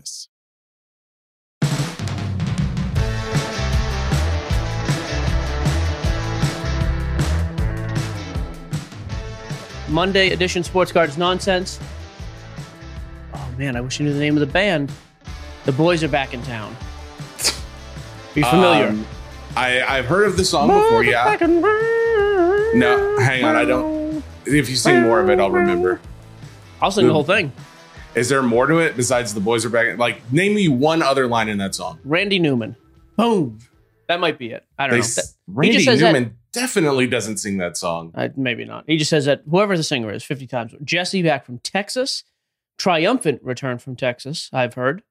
podcasts. Monday edition Sports Cards Nonsense. Oh man, I wish I knew the name of the band. The boys are back in town. Be familiar? Um, I, I've heard of the song before, yeah. No, hang on, I don't. If you sing more of it, I'll remember. I'll sing the whole thing. Is there more to it besides the boys are back? Like, name me one other line in that song. Randy Newman. Boom. That might be it. I don't they, know. That, Randy Newman that, definitely doesn't sing that song. Uh, maybe not. He just says that whoever the singer is 50 times. Jesse back from Texas. Triumphant return from Texas, I've heard.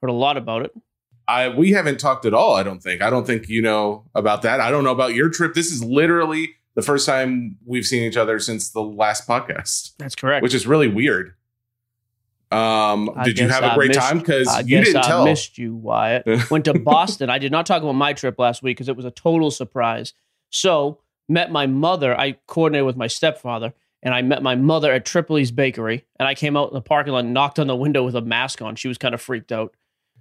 Heard a lot about it. I we haven't talked at all, I don't think. I don't think you know about that. I don't know about your trip. This is literally the first time we've seen each other since the last podcast. That's correct. Which is really weird. Um, I did you have a great missed, time? Because you didn't I tell. missed you, Wyatt. Went to Boston. I did not talk about my trip last week because it was a total surprise. So met my mother. I coordinated with my stepfather, and I met my mother at Tripoli's Bakery. And I came out in the parking lot, and knocked on the window with a mask on. She was kind of freaked out,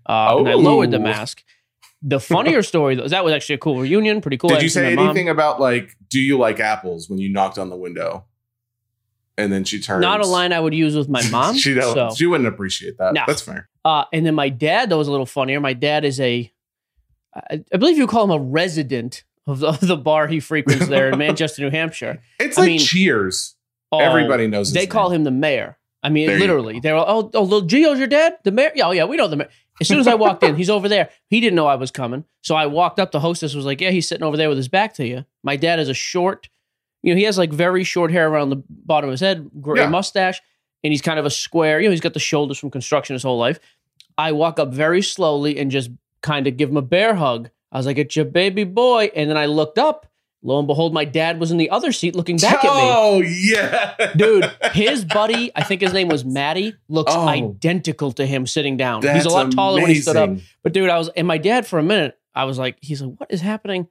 uh, oh. and I lowered the mask. The funnier story though, is that was actually a cool reunion, pretty cool. Did you say anything about like, do you like apples when you knocked on the window? And then she turns. Not a line I would use with my mom. she don't. So. She wouldn't appreciate that. No. That's fair. Uh, and then my dad, that was a little funnier. My dad is a, I, I believe you call him a resident of the, of the bar he frequents there in Manchester, New Hampshire. It's I like mean, Cheers. Oh, Everybody knows. They name. call him the mayor. I mean, there literally, they're all, oh, oh, little Gio's your dad, the mayor. Yeah, oh, yeah, we know the mayor. As soon as I walked in, he's over there. He didn't know I was coming, so I walked up. The hostess was like, "Yeah, he's sitting over there with his back to you." My dad is a short, you know, he has like very short hair around the bottom of his head, gray yeah. mustache, and he's kind of a square. You know, he's got the shoulders from construction his whole life. I walk up very slowly and just kind of give him a bear hug. I was like, "It's your baby boy," and then I looked up. Lo and behold, my dad was in the other seat looking back oh, at me. Oh yeah, dude, his buddy, I think his name was Matty, looks oh, identical to him sitting down. He's a lot taller amazing. when he stood up. But dude, I was and my dad for a minute. I was like, he's like, what is happening?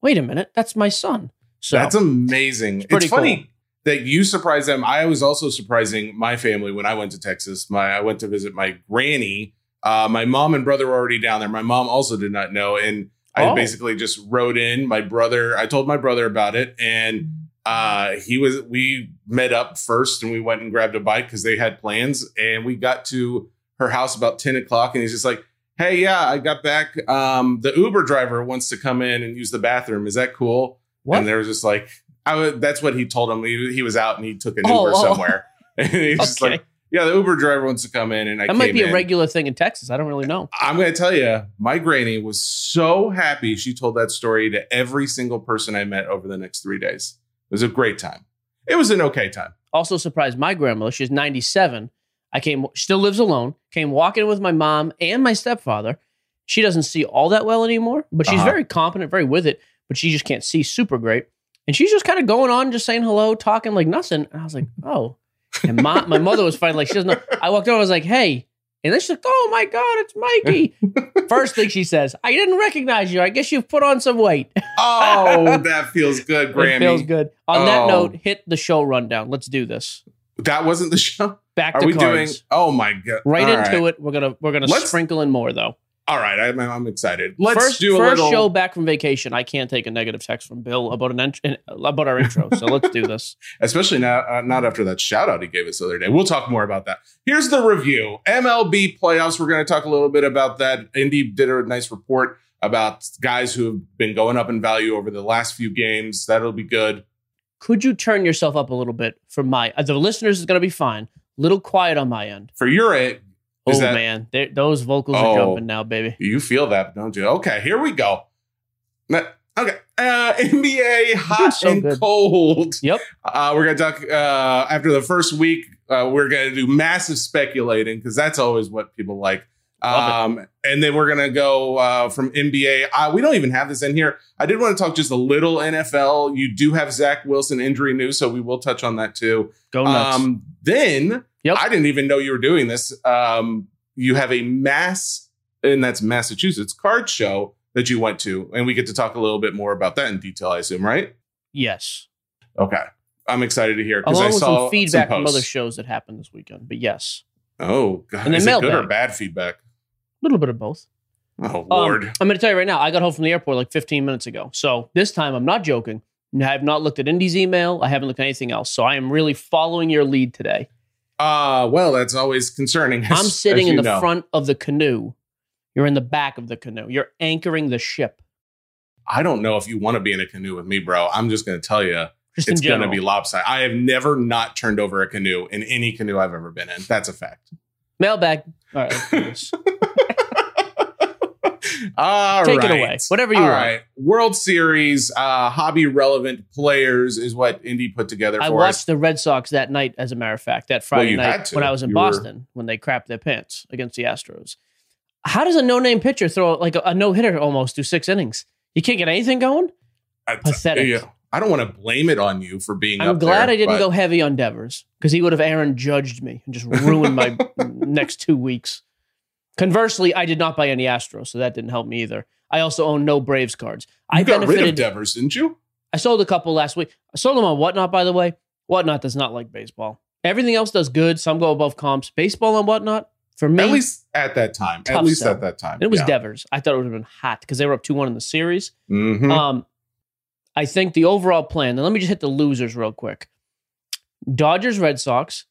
Wait a minute, that's my son. So that's amazing. It's, it's funny cool. that you surprised them. I was also surprising my family when I went to Texas. My I went to visit my granny. Uh, my mom and brother were already down there. My mom also did not know, and I oh. basically just rode in. My brother, I told my brother about it, and uh, he was. We met up first, and we went and grabbed a bite because they had plans, and we got to her house about ten o'clock, and he's just like, "Hey, yeah, I got back. Um, the Uber driver wants to come in and use the bathroom. Is that cool?" What? And there was just like, I was, that's what he told him. He, he was out and he took an oh, Uber oh. somewhere. and he's okay. just like, yeah, the Uber driver wants to come in, and I that might be a in. regular thing in Texas. I don't really know. I'm going to tell you, my granny was so happy. She told that story to every single person I met over the next three days. It was a great time. It was an okay time. Also surprised my grandmother. She's 97. I came, still lives alone. Came walking with my mom and my stepfather. She doesn't see all that well anymore, but she's uh-huh. very competent, very with it but she just can't see super great. And she's just kind of going on, just saying hello, talking like nothing. And I was like, oh. And my, my mother was fine. Like, she doesn't know. I walked over, I was like, hey. And then she's like, oh my God, it's Mikey. First thing she says, I didn't recognize you. I guess you've put on some weight. oh, that feels good, Grammy. It feels good. On oh. that note, hit the show rundown. Let's do this. That wasn't the show. Back Are to we cards. doing? Oh my god! Right All into right. it. We're gonna we're gonna Let's, sprinkle in more though. All right, I'm, I'm excited. Let's first, do a first little... show back from vacation. I can't take a negative text from Bill about an ent- about our intro. So let's do this. Especially now, uh, not after that shout out he gave us the other day. We'll talk more about that. Here's the review: MLB playoffs. We're going to talk a little bit about that. Indy did a nice report about guys who have been going up in value over the last few games. That'll be good. Could you turn yourself up a little bit for my uh, the listeners is going to be fine. Little quiet on my end. For your is oh that, man, those vocals oh, are jumping now, baby. You feel that, don't you? Okay, here we go. Okay, uh, NBA hot so and good. cold. Yep. Uh, we're gonna talk uh, after the first week. Uh, we're gonna do massive speculating because that's always what people like. Um, and then we're gonna go uh, from NBA. Uh, we don't even have this in here. I did want to talk just a little NFL. You do have Zach Wilson injury news, so we will touch on that too. Go nuts. Um, then Yep. I didn't even know you were doing this. Um, you have a mass, and that's Massachusetts card show that you went to, and we get to talk a little bit more about that in detail. I assume, right? yes. Okay, I'm excited to hear because I with saw some feedback from other shows that happened this weekend. But yes, Oh, God, And then is it good or bad feedback? A little bit of both. Oh Um, Lord, I'm going to tell you right now, I got home from the airport like 15 minutes ago. So this time I'm not joking. I have not looked at Indy's email. I haven't looked at anything else. So I am really following your lead today. uh well, that's always concerning. I'm sitting in the know. front of the canoe. You're in the back of the canoe. You're anchoring the ship. I don't know if you want to be in a canoe with me, bro. I'm just going to tell you, Just it's going to be lopsided. I have never not turned over a canoe in any canoe I've ever been in. That's a fact. Mailbag. All right. do. All Take it away. Whatever you All want. right. World Series, uh, hobby relevant players is what Indy put together for I us. watched the Red Sox that night, as a matter of fact, that Friday had night when I was in You were- Boston when they crapped their pants against the Astros. How does a no-name pitcher throw like a, a no-hitter almost through six innings? You can't get anything going. I- pathetic. yeah. I don't want to blame it on you for being I'm glad there, I didn't but- go heavy on Devers because he would have Aaron judged me and just ruined my next two weeks. Conversely, I did not buy any Astros, so that didn't help me either. I also own no Braves cards. I You got rid of. Devers, didn't you? I sold a couple last week. I sold them on Whatnot, by the way. Whatnot does not like baseball. Everything else does good. Some go above comps. Baseball and Whatnot, for me, At least at that time. At least sell. at that time. it was yeah. Devers. I thought it would have been hot because they were up 2 1 in the series. Mhm. Um, I think the overall plan, and let me just hit the losers real quick Dodgers, Red Sox.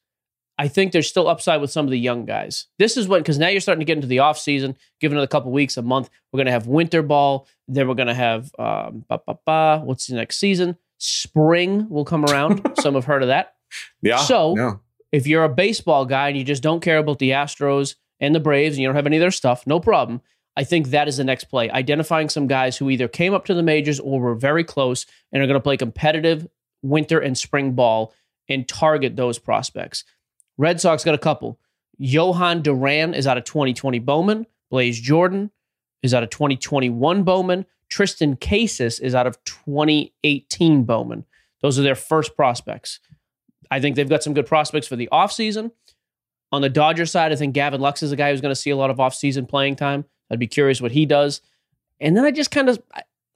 I think there's still upside with some of the young guys. This is what, because now you're starting to get into the offseason, give it another couple weeks, a month. We're going to have winter ball. Then we're going to have, um, what's the next season? Spring will come around. some have heard of that. yeah. so- yeah. If you're a baseball guy and you just don't care about the Astros and the Braves and you don't have any of their stuff, no problem. I think that is the next play. Identifying some guys who either came up to the majors or were very close and are going to play competitive winter and spring ball and target those prospects. Red Sox got a couple. Jarren Duran is out of 2020 Bowman. Blaze Jordan is out of 2021 Bowman. Triston Casas is out of 2018 Bowman. Those are their first prospects. I think they've got some good prospects for the offseason. On the Dodger side, I think Gavin Lux is a guy who's going to see a lot of offseason playing time. I'd be curious what he does. And then I just kind of,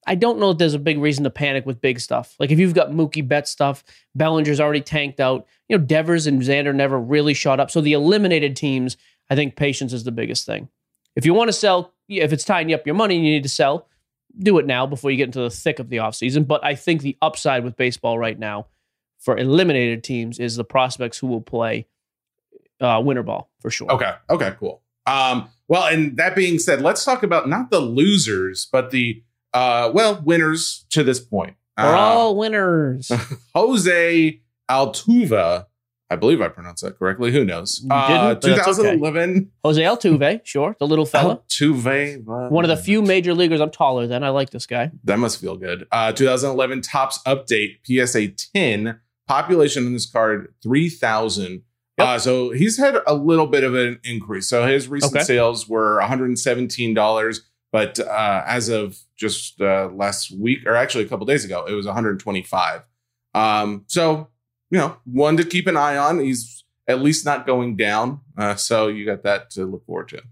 I, don't know if there's a big reason to panic with big stuff. Like if you've got Mookie Betts stuff, Bellinger's already tanked out. You know, Devers and Xander never really shot up. So the eliminated teams, I think patience is the biggest thing. If you want to sell, if it's tying up your money and you need to sell, do it now before you get into the thick of the offseason. But I think the upside with baseball right now for eliminated teams is the prospects who will play uh, winter ball for sure. Okay. Okay. Cool. Um, well, and that being said, let's talk about not the losers, but the uh, well winners to this point. We're Uh, all winners. Jose Altuve, I believe I pronounced that correctly. Who knows? Uh, didn't, but that's okay. 2011 Jose Altuve, sure, the little fella. Altuve. One of the few major leaguers I'm taller than. I like this guy. That must feel good. Uh, 2011 Topps update PSA 10 population in this card 3,000. Yep. Uh, so he's had a little bit of an increase. So his recent Okay. sales were $117, but uh, as of just uh, last week, or actually a couple days ago, it was 125. Um, so you know, one to keep an eye on. He's at least not going down. Uh, so you got that to look forward to.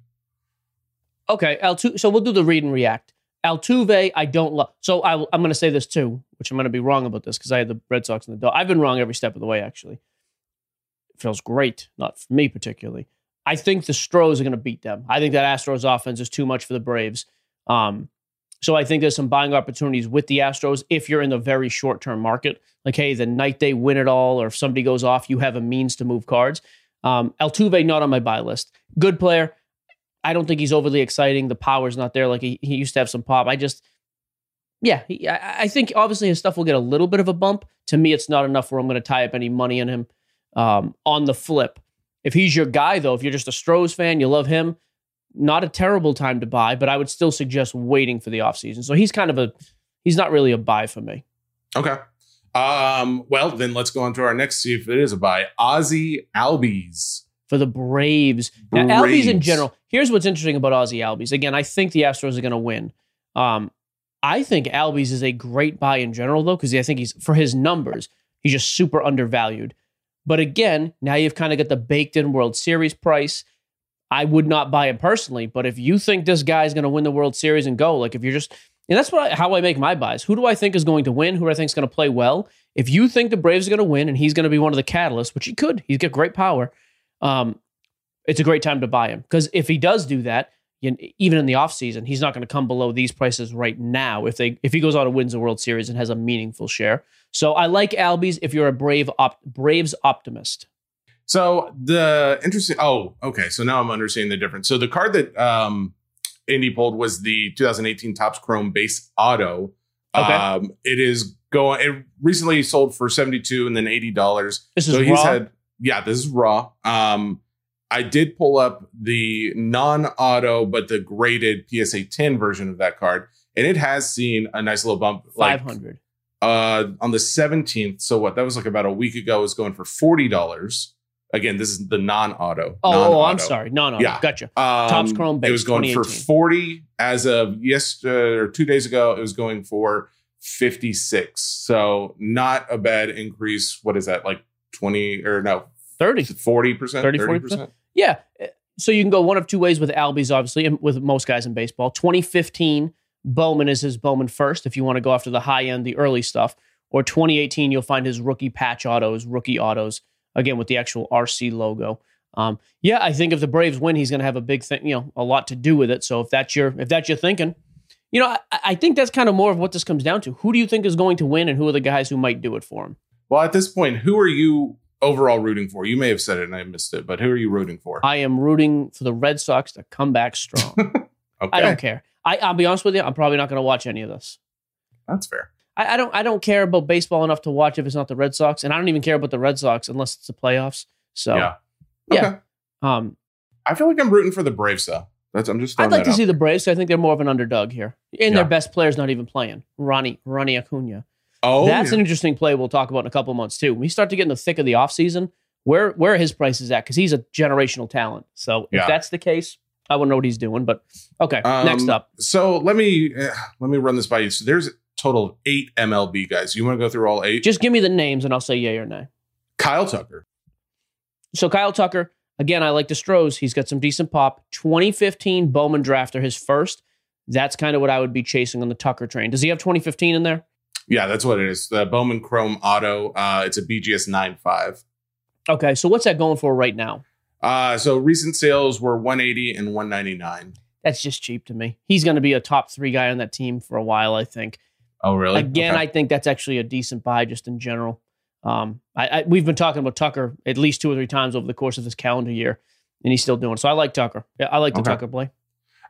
Okay, Altuve. So we'll do the read and react. Altuve, I don't love. So I, I'm going to say this too, which I'm going to be wrong about this because I had the Red Sox and the Dodgers. I've been wrong every step of the way. Actually, it feels great, not for me particularly. I think the Stros are going to beat them. I think that Astros offense is too much for the Braves. Um, so I think there's some buying opportunities with the Astros if you're in the very short term market. Like, hey, the night they win it all, or if somebody goes off, you have a means to move cards. Um, Altuve not on my buy list. Good player. I don't think he's overly exciting. The power's not there like he, he used to have some pop. I just, yeah, he, I, I think obviously his stuff will get a little bit of a bump. To me, it's not enough where I'm going to tie up any money in him. Um, on the flip, if he's your guy though, if you're just a Stros fan, you love him, not a terrible time to buy, but I would still suggest waiting for the offseason. So he's kind of a, he's not really a buy for me. Okay. Um, well, then let's go on to our next, see if it is a buy. Ozzy Albies. for the Braves. Now, Braves. Albies in general. Here's what's interesting about Ozzy Albies. Again, I think the Astros are going to win. Um, I think Albies is a great buy in general, though, because I think he's for his numbers, he's just super undervalued. But again, now you've kind of got the baked in World Series price. I would not buy him personally, but if you think this guy is going to win the World Series and go, like if you're just, and that's what I, how I make my buys. Who do I think is going to win? Who do I think is going to play well? If you think the Braves are going to win and he's going to be one of the catalysts, which he could, he's got great power. Um, it's a great time to buy him because if he does do that, even in the offseason, he's not going to come below these prices right now if they if he goes out and wins the World Series and has a meaningful share. So I like Albies if you're a brave op, Braves optimist. So the interesting oh, okay. So now I'm understanding the difference. So the card that um Indy pulled was the 2018 Topps Chrome base auto. Okay. Um, it is going it recently sold for 72 and then $80. This is so raw? had yeah, this is raw. Um I did pull up the non-auto but the graded PSA 10 version of that card, and it has seen a nice little bump. Five hundred. Uh, on the seventeenth. So what? That was like about a week ago. Was going for forty dollars. Again, this is the non-auto. Oh, non-auto. oh I'm sorry. Non-auto. Yeah. Gotcha. Um, Topps Chrome base. It was going for 40 as of yes uh, or two days ago. It was going for 56. So not a bad increase. What is that? Like 20 or no? 30. 40%? 30, 40%? Yeah. So you can go one of two ways with Albies, obviously, and with most guys in baseball. 2015, Bowman is his Bowman first, if you want to go after the high end, the early stuff. Or 2018, you'll find his rookie patch autos, rookie autos, again with the actual RC logo. Um, yeah, I think if the Braves win, he's going to have a big thing, you know, a lot to do with it. So if that's your if that's your thinking, you know, I, I think that's kind of more of what this comes down to. Who do you think is going to win, and who are the guys who might do it for him? Well, at this point, who are you overall rooting for? You may have said it and I missed it, but who are you rooting for? I am rooting for the Red Sox to come back strong. okay. I don't care. I, I'll be honest with you. I'm probably not going to watch any of this. That's fair. I, I, don't. I don't care about baseball enough to watch if it's not the Red Sox, and I don't even care about the Red Sox unless it's the playoffs. So yeah, yeah. Okay. Um, I feel like I'm rooting for the Braves though. That's I'm just. I'd like to see the Braves. I think they're more of an underdog here, and yeah. their best player's not even playing. Ronnie Ronnie Acuna. Oh, that's yeah. an interesting play we'll talk about in a couple months too. When we start to get in the thick of the offseason, where where his price is at because he's a generational talent. So if yeah. that's the case, I wouldn't know what he's doing. But okay, um, next up. So let me uh, let me run this by you. So there's a total of eight MLB guys. You want to go through all eight? Just give me the names and I'll say yay or nay. Kyle Tucker. So Kyle Tucker, again, I like the Stros. He's got some decent pop. 2015 Bowman drafter, his first. That's kind of what I would be chasing on the Tucker train. Does he have 2015 in there? Yeah, that's what it is. The Bowman Chrome Auto. Uh, it's a BGS 9.5. Okay, so what's that going for right now? Uh, so recent sales were 180 and 199. That's just cheap to me. He's going to be a top three guy on that team for a while, I think. Oh, really? Again, okay. I think that's actually a decent buy just in general. Um, I, I, we've been talking about Tucker at least two or three times over the course of this calendar year, and he's still doing it. So I like Tucker. Yeah, I like the okay. Tucker play.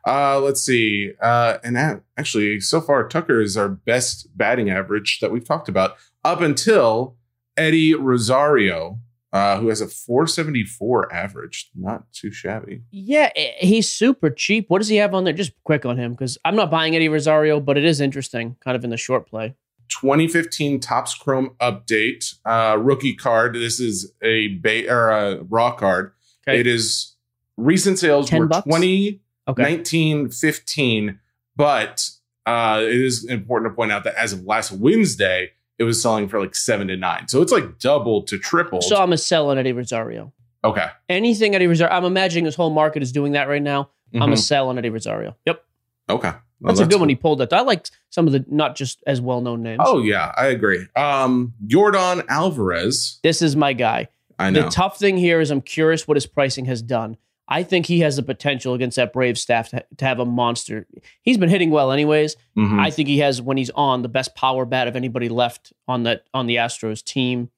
Uh, let's see. Uh, and actually, so far, Tucker is our best batting average that we've talked about up until Eddie Rosario uh, who has a 474 average. Not too shabby. Yeah, he's super cheap. What does he have on there? Just quick on him because I'm not buying Eddie Rosario, but it is interesting, kind of in the short play. 2015 Topps Chrome update uh, rookie card. This is a ba- or a raw card. Okay. It is recent sales were bucks? 20, okay. 19, 15, but uh, it is important to point out that as of last Wednesday, it was selling for like seven to nine. So it's like double to triple. So I'm a sell on Eddie Rosario. Okay. Anything Eddie Rosario. I'm imagining this whole market is doing that right now. Mm-hmm. I'm a sell on Eddie Rosario. Yep. Okay. Well, that's, that's, a good cool. one he pulled that. I like some of the not just as well known names. Oh yeah, I agree. Um Yordan Alvarez. This is my guy. I know. The tough thing here is I'm curious what his pricing has done. I think he has the potential against that Brave staff to, to have a monster. He's been hitting well, anyways. Mm-hmm. I think he has when he's on the best power bat of anybody left on that on the Astros team.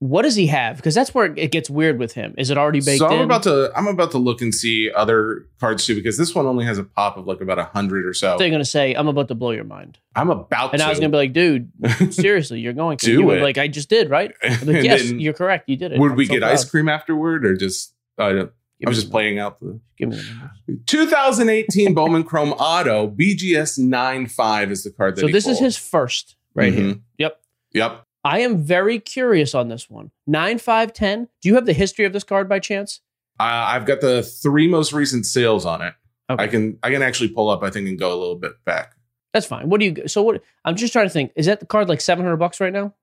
What does he have? Because that's where it gets weird with him. Is it already baked so I'm in? about to I'm about to look and see other cards too because this one only has a pop of like about a hundred or so. They're gonna say I'm about to blow your mind. I'm about and to. I was gonna be like, dude, seriously, you're going to do you it. Like I just did, right? Like, yes, you're correct. You did it. Would I'm we so get proud. ice cream afterward or just? Uh, Give I was just playing out the. Give me the 2018 Bowman Chrome Auto BGS 95 is the card that. So this pulled. is his first right mm-hmm. here. Yep. Yep. I am very curious on this one. Nine, five, ten. Do you have the history of this card by chance? Uh, I've got the three most recent sales on it. Okay. I can I can actually pull up. I think and go a little bit back. That's fine. What do you? So what? I'm just trying to think. Is that the card like 700 bucks right now?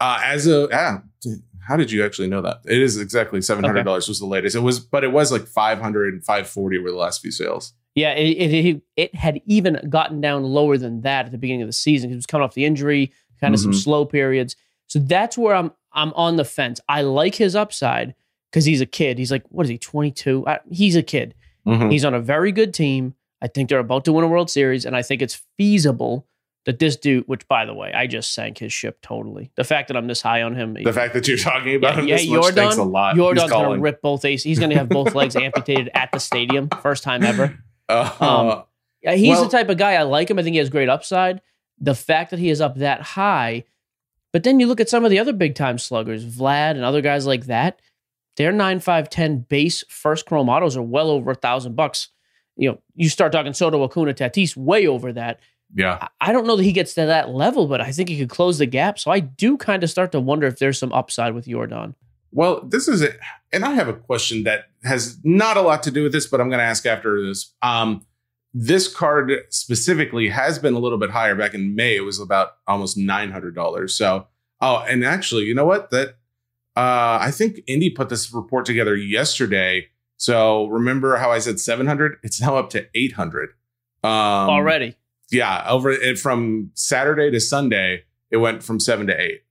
Uh, as a yeah. How did you actually know that? It is exactly seven hundred dollars okay. was the latest. It was, but it was like 500 and 540 were the last few sales. Yeah, it, it, it had even gotten down lower than that at the beginning of the season. It was coming off the injury, kind of mm-hmm. some slow periods. So that's where I'm I'm on the fence. I like his upside because he's a kid. He's like, what is he, 22? I, he's a kid. Mm-hmm. He's on a very good team. I think they're about to win a World Series, and I think it's feasible that this dude, which by the way, I just sank his ship totally. The fact that I'm this high on him, the fact that you're talking about yeah, him yeah, this Yordan, much thanks a lot. Yordan's gonna rip both aces. He's gonna have both legs amputated at the stadium, first time ever. Uh, um, he's well, the type of guy I like him. I think he has great upside. The fact that he is up that high, but then you look at some of the other big time sluggers, Vlad and other guys like that. Their nine five ten base first chrome autos are well over a thousand bucks. You know, you start talking Soto, Acuna, Tatis, way over that. Yeah, I don't know that he gets to that level, but I think he could close the gap. So I do kind of start to wonder if there's some upside with Yordan. Well, this is it, and I have a question that has not a lot to do with this, but I'm going to ask after this. Um, this card specifically has been a little bit higher. Back in May, it was about almost nine hundred dollars. So, oh, and actually, you know what? That uh, I think Indy put this report together yesterday. So remember how I said seven hundred? It's now up to eight hundred um, already. Yeah, over it from Saturday to Sunday, it went from seven to eight.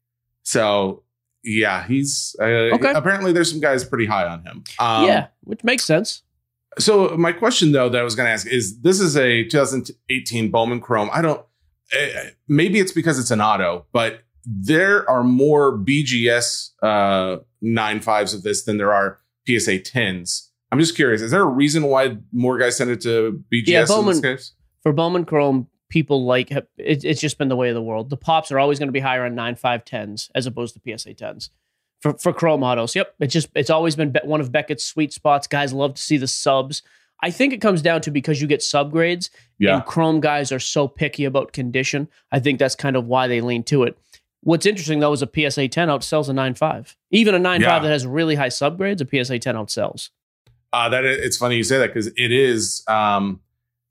So yeah, he's uh, okay. Apparently, there's some guys pretty high on him. Um, yeah, which makes sense. So my question though that I was going to ask is: This is a 2018 Bowman Chrome. I don't. Uh, maybe it's because it's an auto, but there are more BGS uh, nine fives of this than there are PSA tens. I'm just curious: Is there a reason why more guys send it to BGS yeah, Bowman, in this case? For Bowman Chrome, people like it, it's just been the way of the world. The pops are always going to be higher on nine five tens as opposed to PSA tens for for Chrome autos. Yep, it's just it's always been one of Beckett's sweet spots. Guys love to see the subs. I think it comes down to because you get subgrades yeah. and Chrome guys are so picky about condition. I think that's kind of why they lean to it. What's interesting though is a PSA 10 outsells a 9.5. Even a 9.5 yeah. that has really high subgrades, a PSA 10 outsells. Uh, that it's funny you say that because it is um,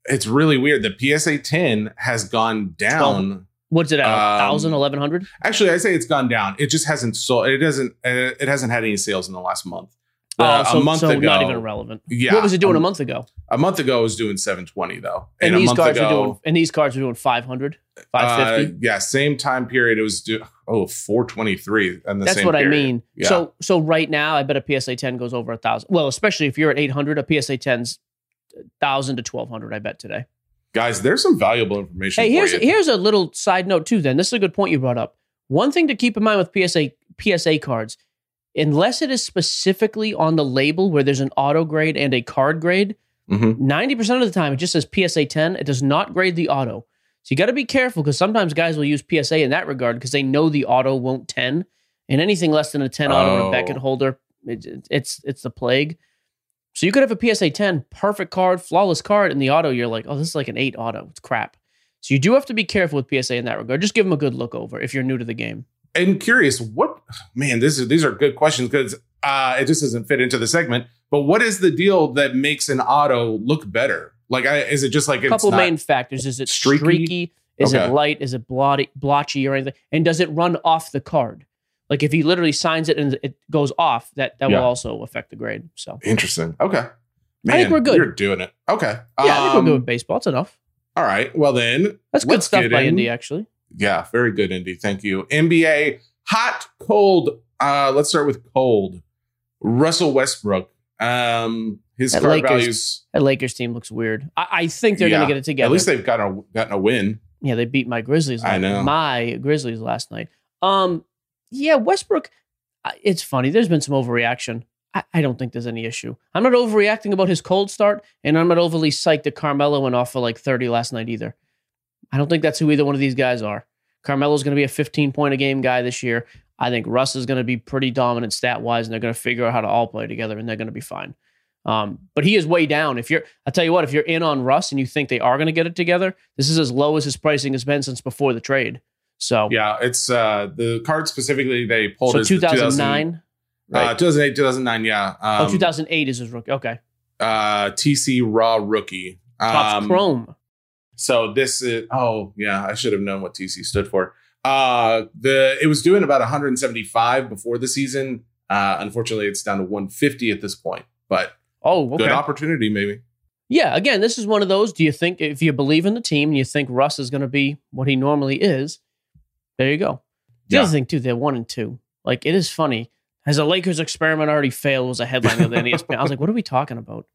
it's really weird. The PSA 10 has gone down. What's it at? Um, thousand, eleven hundred? Actually, I say it's gone down. It just hasn't sold. It doesn't. Uh, it hasn't had any sales in the last month. Oh, uh, so, a month so ago, not even relevant. Yeah. What was it doing um, a month ago? A month ago, it was doing 720 though. And, and these cards ago, doing, and these cards were doing 500, 550. Uh, yeah, same time period. It was do, oh 423. And that's what period. I mean. Yeah. So so right now, I bet a PSA 10 goes over a thousand. Well, especially if you're at 800, a PSA 10's thousand to 1200. I bet today. Guys, there's some valuable information. Hey, here's here's a little side note too. Then this is a good point you brought up. One thing to keep in mind with PSA PSA cards, unless it is specifically on the label where there's an auto grade and a card grade, mm-hmm. 90 mm-hmm. percent of the time it just says PSA 10. It does not grade the auto. So you got to be careful because sometimes guys will use PSA in that regard because they know the auto won't 10, and anything less than a 10 oh. auto in a Beckett holder, it, it's it's the plague. So you could have a PSA 10, perfect card, flawless card, in the auto, you're like, oh, this is like an eight auto. It's crap. So you do have to be careful with PSA in that regard. Just give them a good look over if you're new to the game. And curious, what man, this is these are good questions because uh, it just doesn't fit into the segment. But what is the deal that makes an auto look better? Like, I, is it just like a couple main factors? Is it streaky? streaky? Is okay. it light? Is it blotty, blotchy or anything? And does it run off the card? Like if he literally signs it and it goes off, that that yeah. will also affect the grade. So interesting. Okay. Man, I think we're good. You're doing it. Okay. Yeah, um, I think we're doing baseball. It's enough. All right. Well then, that's good stuff by in. Indy. Actually. Yeah, very good, Indy. Thank you. NBA hot, cold. Uh, let's start with cold. Russell Westbrook. Um, his that card Lakers, values. That Lakers team looks weird. I, I think they're yeah, going to get it together. At least they've gotten a gotten a win. Yeah, they beat my Grizzlies. I know my Grizzlies last night. Um, yeah, Westbrook, it's funny. There's been some overreaction. I, I, don't think there's any issue. I'm not overreacting about his cold start, and I'm not overly psyched that Carmelo went off for like 30 last night either. I don't think that's who either one of these guys are. Carmelo's going to be a 15 point a game guy this year. I think Russ is going to be pretty dominant stat wise, and they're going to figure out how to all play together, and they're going to be fine. Um, but he is way down. If you're, I'll tell you what, if you're in on Russ and you think they are going to get it together, this is as low as his pricing has been since before the trade. So yeah, it's uh the card specifically they pulled so 2009. Right? Uh, 2008, 2009, yeah. Um, oh, 2008 is his rookie. Okay. Uh, TC Raw rookie. Um, Chrome. So this is oh yeah, I should have known what TC stood for. Uh, the it was doing about 175 before the season. Uh, unfortunately, it's down to 150 at this point. But oh, okay. good opportunity maybe. Yeah, again, this is one of those. Do you think if you believe in the team and you think Russ is going to be what he normally is, there you go. The yeah. other thing too, they're one and two. Like it is funny. Has a Lakers experiment already failed? Was a headline of the ESPN. I was like, what are we talking about?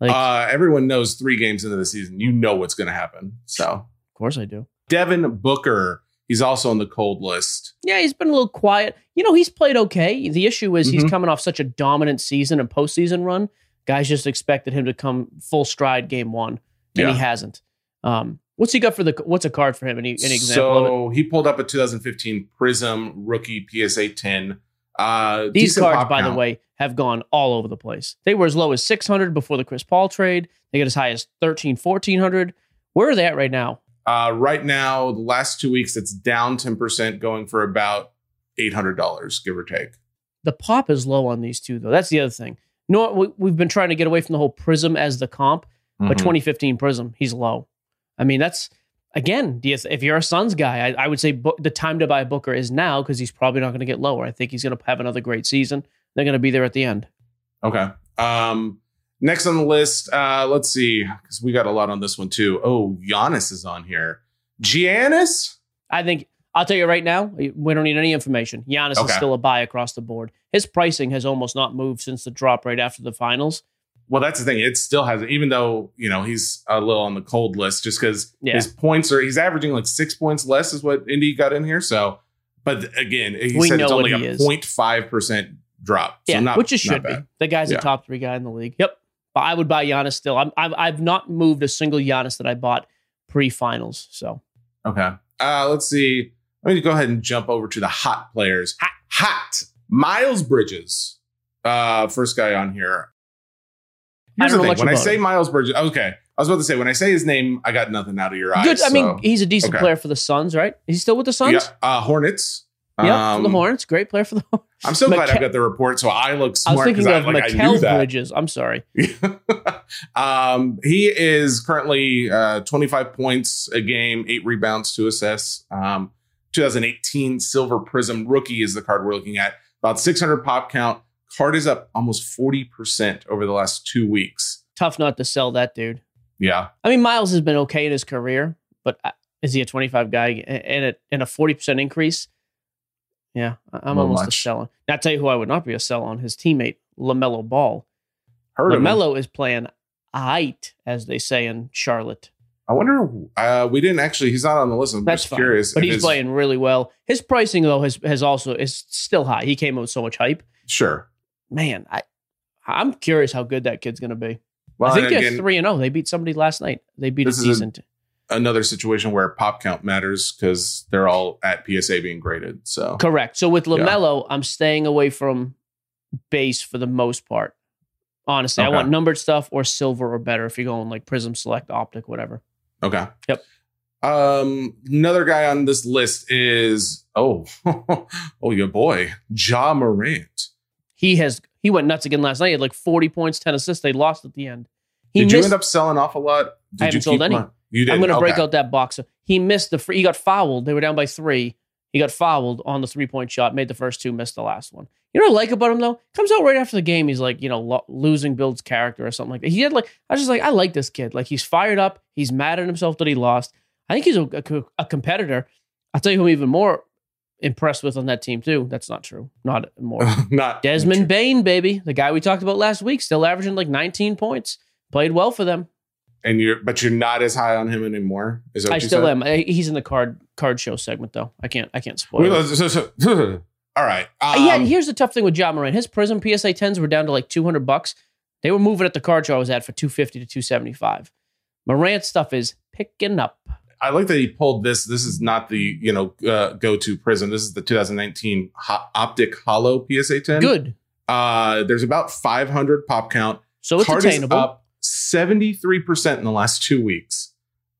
Like, uh, everyone knows three games into the season, you know what's going to happen. So, of course, I do. Devin Booker, he's also on the cold list. Yeah, he's been a little quiet. You know, he's played okay. The issue is mm-hmm. he's coming off such a dominant season and postseason run. Guys just expected him to come full stride game one, and yeah. he hasn't. Um, what's he got for the? What's a card for him? Any, any example? So he pulled up a 2015 Prizm rookie PSA 10. Uh, These cards, by count. the way, have gone all over the place. They were as low as 600 before the Chris Paul trade. They get as high as 13, 1400. Where are they at right now? Uh, right now, the last two weeks, it's down 10%, going for about $800, give or take. The pop is low on these two, though. That's the other thing. You know No, we've been trying to get away from the whole Prizm as the comp, mm-hmm. but 2015 Prizm, he's low. I mean, that's again, if you're a Suns guy, I, I would say book, the time to buy Booker is now because he's probably not going to get lower. I think he's going to have another great season. They're going to be there at the end. Okay. Um, next on the list, uh, let's see, because we got a lot on this one too. Oh, Giannis is on here. Giannis? I think I'll tell you right now, we don't need any information. Giannis okay. is still a buy across the board. His pricing has almost not moved since the drop right after the finals. Well, that's the thing. It still has, even though you know he's a little on the cold list, just because yeah. his points are he's averaging like six points less is what Indy got in here. So, but again, he we said it's only a 0.5 percent drop. So yeah, not, which it should be. The guy's yeah. a top three guy in the league. Yep. But I would buy Giannis still. I'm, I've I've not moved a single Giannis that I bought pre-finals. So okay. Uh, let's see. Let me go ahead and jump over to the hot players. Hot, hot. Miles Bridges, uh, first guy on here. Here's the thing. When I say Miles Bridges, okay, I was about to say when I say his name, I got nothing out of your eyes. Good. I so. mean, he's a decent okay. player for the Suns, right? Is he still with the Suns? Yeah. Uh, Hornets. Yeah, um, for the um, Hornets. Great player for the. Hornets. I'm so glad I got the report, so I look smart. I was thinking of I, like, Mikal Bridges. I'm sorry. um, he is currently uh, 25 points a game, eight rebounds, two assists. Um, 2018 Silver Prizm rookie is the card we're looking at. About 600 pop count. Card is up almost 40% over the last two weeks. Tough not to sell that dude. Yeah. I mean, Miles has been okay in his career, but uh, is he a 25 guy and a, and a 40% increase? Yeah, I'm almost much. a sell on. Now, I'll tell you who I would not be a sell on his teammate, LaMelo Ball. Heard LaMelo is playing aight, as they say in Charlotte. I wonder. Uh, we didn't actually. He's not on the list. I'm That's just fine. curious. But he's his, playing really well. His pricing though has has also is still high. He came out with so much hype. Sure. Man, I I'm curious how good that kid's going to be. Well, I think they're three and zero. Oh. They beat somebody last night. They beat a decent. A, another situation where pop count matters because they're all at PSA being graded. So correct. So with LaMelo, yeah. I'm staying away from base for the most part. Honestly, okay. I want numbered stuff or silver or better if you're going like Prizm Select Optic, whatever. Okay. Yep. Um, another guy on this list is oh, oh your boy, Ja Morant. He has he went nuts again last night. He had like 40 points, 10 assists. They lost at the end. He Did missed, you end up selling off a lot? Did I haven't sold any. You did. I'm going to okay. break out that box. He missed the free. He got fouled. They were down by three. He got fouled on the three point shot. Made the first two. Missed the last one. You know what I like about him though? Comes out right after the game. He's like, you know, lo- losing builds character or something like that. He had like, I was just like, I like this kid. Like he's fired up. He's mad at himself that he lost. I think he's a, a, a competitor. I'll tell you who I'm even more impressed with on that team too. That's not true. Not more. not Desmond. Bane, baby, the guy we talked about last week, still averaging like 19 points. Played well for them. And you're, but you're not as high on him anymore. Is that I still said? am. He's in the card card show segment though. I can't. I can't spoil. All right. Um, yeah, here's the tough thing with Ja Morant. His Prizm PSA 10s were down to like 200 bucks. They were moving at the card show I was at for 250 to 275. Morant stuff is picking up. I like that he pulled this. This is not the you know uh, go to Prizm. This is the 2019 Ho- Optic Holo PSA 10. Good. Uh, there's about 500 pop count. So it's Card attainable. up 73 percent in the last two weeks.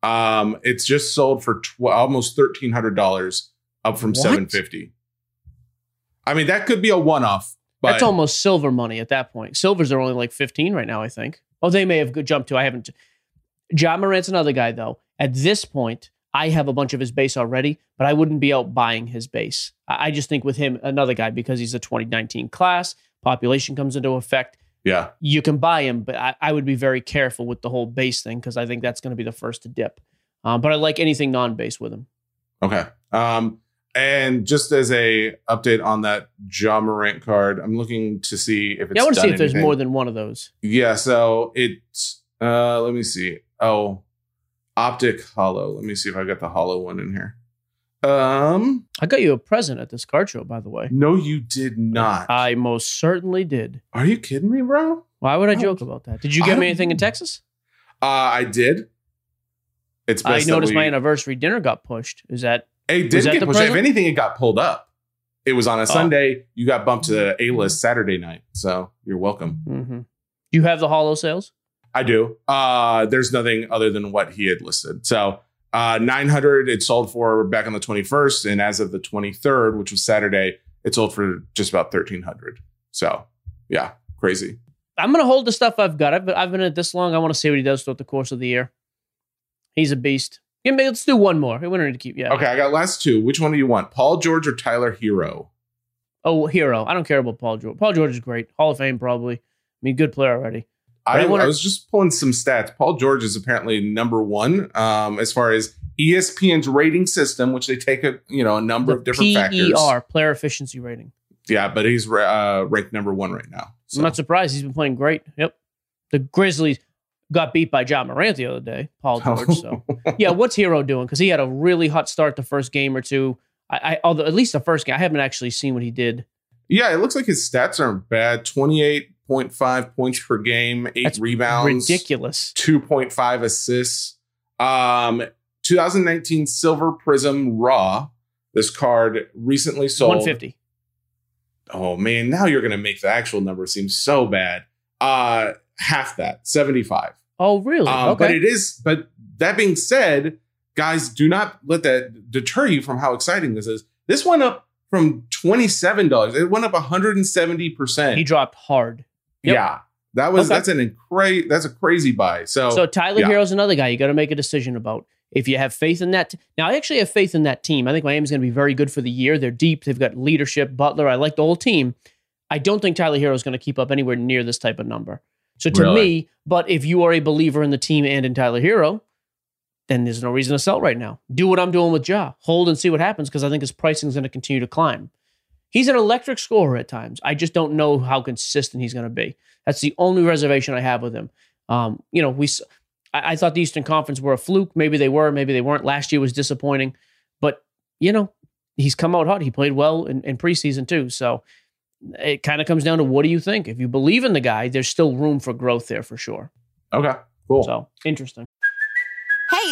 Um, it's just sold for tw- almost thirteen hundred dollars up from 750. I mean, that could be a one off. That's almost silver money at that point. Silvers are only like 15 right now, I think. Oh, they may have jumped to. I haven't. Ja Morant's another guy, though. At this point, I have a bunch of his base already, but I wouldn't be out buying his base. I just think with him, another guy, because he's a 2019 class, population comes into effect. Yeah. You can buy him, but I, I would be very careful with the whole base thing because I think that's going to be the first to dip. Um, but I like anything non base with him. Okay. Um, and just as a update on that Ja Morant card, I'm looking to see if it's. Yeah, I want to see if anything. there's more than one of those. Yeah, so it's. Uh, let me see. Oh, optic holo. Let me see if I got the holo one in here. Um, I got you a present at this card show, by the way. No, you did not. I most certainly did. Are you kidding me, bro? Why would I joke about that? Did you get me anything in Texas? Uh, I did. It's. I noticed we, my anniversary dinner got pushed. Is that? It did get pushed. If anything, it got pulled up. It was on a oh. Sunday. You got bumped to the A list Saturday night. So you're welcome. Mm-hmm. Do you have the holo sales? I do. Uh, there's nothing other than what he had listed. So uh, 900 it sold for back on the 21st, and as of the 23rd, which was Saturday, it sold for just about 1300. So yeah, crazy. I'm gonna hold the stuff I've got. I've been, I've been at this long. I want to see what he does throughout the course of the year. He's a beast. Yeah, let's do one more. We don't need to keep. Yeah. Okay, I got last two. Which one do you want? Paul George or Tyler Herro? Oh, Herro. I don't care about Paul George. Paul George is great. Hall of Fame probably. I mean, good player already. I, I, I, was just pulling some stats. Paul George is apparently number one um, as far as ESPN's rating system, which they take a you know a number the of different PER, factors. player efficiency rating. Yeah, but he's uh, ranked number one right now. So. I'm not surprised. He's been playing great. Yep. The Grizzlies got beat by Ja Morant the other day, Paul George. So yeah, what's Herro doing? Because he had a really hot start the first game or two. I, I although at least the first game, I haven't actually seen what he did. Yeah, it looks like his stats aren't bad. 28 0.5 points per game, eight That's rebounds, ridiculous. 2.5 assists. Um, 2019 Silver Prizm Raw. This card recently sold 150. Oh man, now you're gonna make the actual number seem so bad. Uh, half that, 75. Oh, really? Um, okay. But it is. But that being said, guys, do not let that deter you from how exciting this is. This went up from $27. It went up 170%. He dropped hard. Yep. Yeah. That was okay. that's an crazy that's a crazy buy. So So Tyler yeah. Herro's another guy you got to make a decision about. If you have faith in that, t- now I actually have faith in that team. I think Miami's going to be very good for the year. They're deep. They've got leadership. Butler. I like the whole team. I don't think Tyler Herro is going to keep up anywhere near this type of number. So to really? me, but if you are a believer in the team and in Tyler Herro, then there's no reason to sell right now. Do what I'm doing with Ja. Hold and see what happens because I think his pricing is going to continue to climb. He's an electric scorer at times. I just don't know how consistent he's going to be. That's the only reservation I have with him. Um, you know, we I, I, thought the Eastern Conference were a fluke. Maybe they were, maybe they weren't. Last year was disappointing, but you know, he's come out hot. He played well in, in preseason too. So it kind of comes down to what do you think? If you believe in the guy, there's still room for growth there for sure. Okay, cool. So interesting.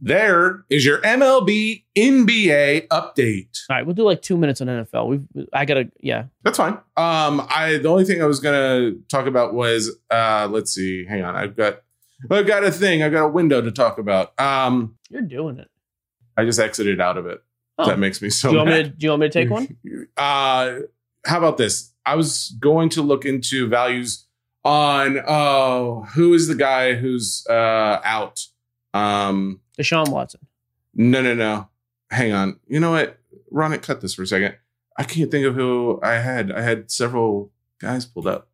There is your MLB NBA update. All right, we'll do like two minutes on NFL. We've I gotta yeah. That's fine. Um I the only thing I was gonna talk about was uh let's see, hang on. I've got I've got a thing, I've got a window to talk about. Um You're doing it. I just exited out of it. Oh. That makes me so do you, want mad. me to, do you want me to take one? uh how about this? I was going to look into values on oh who is the guy who's uh out um Deshaun Watson. No, no, no. Hang on. You know what? Ron, cut this for a second. I can't think of who I had. I had several guys pulled up.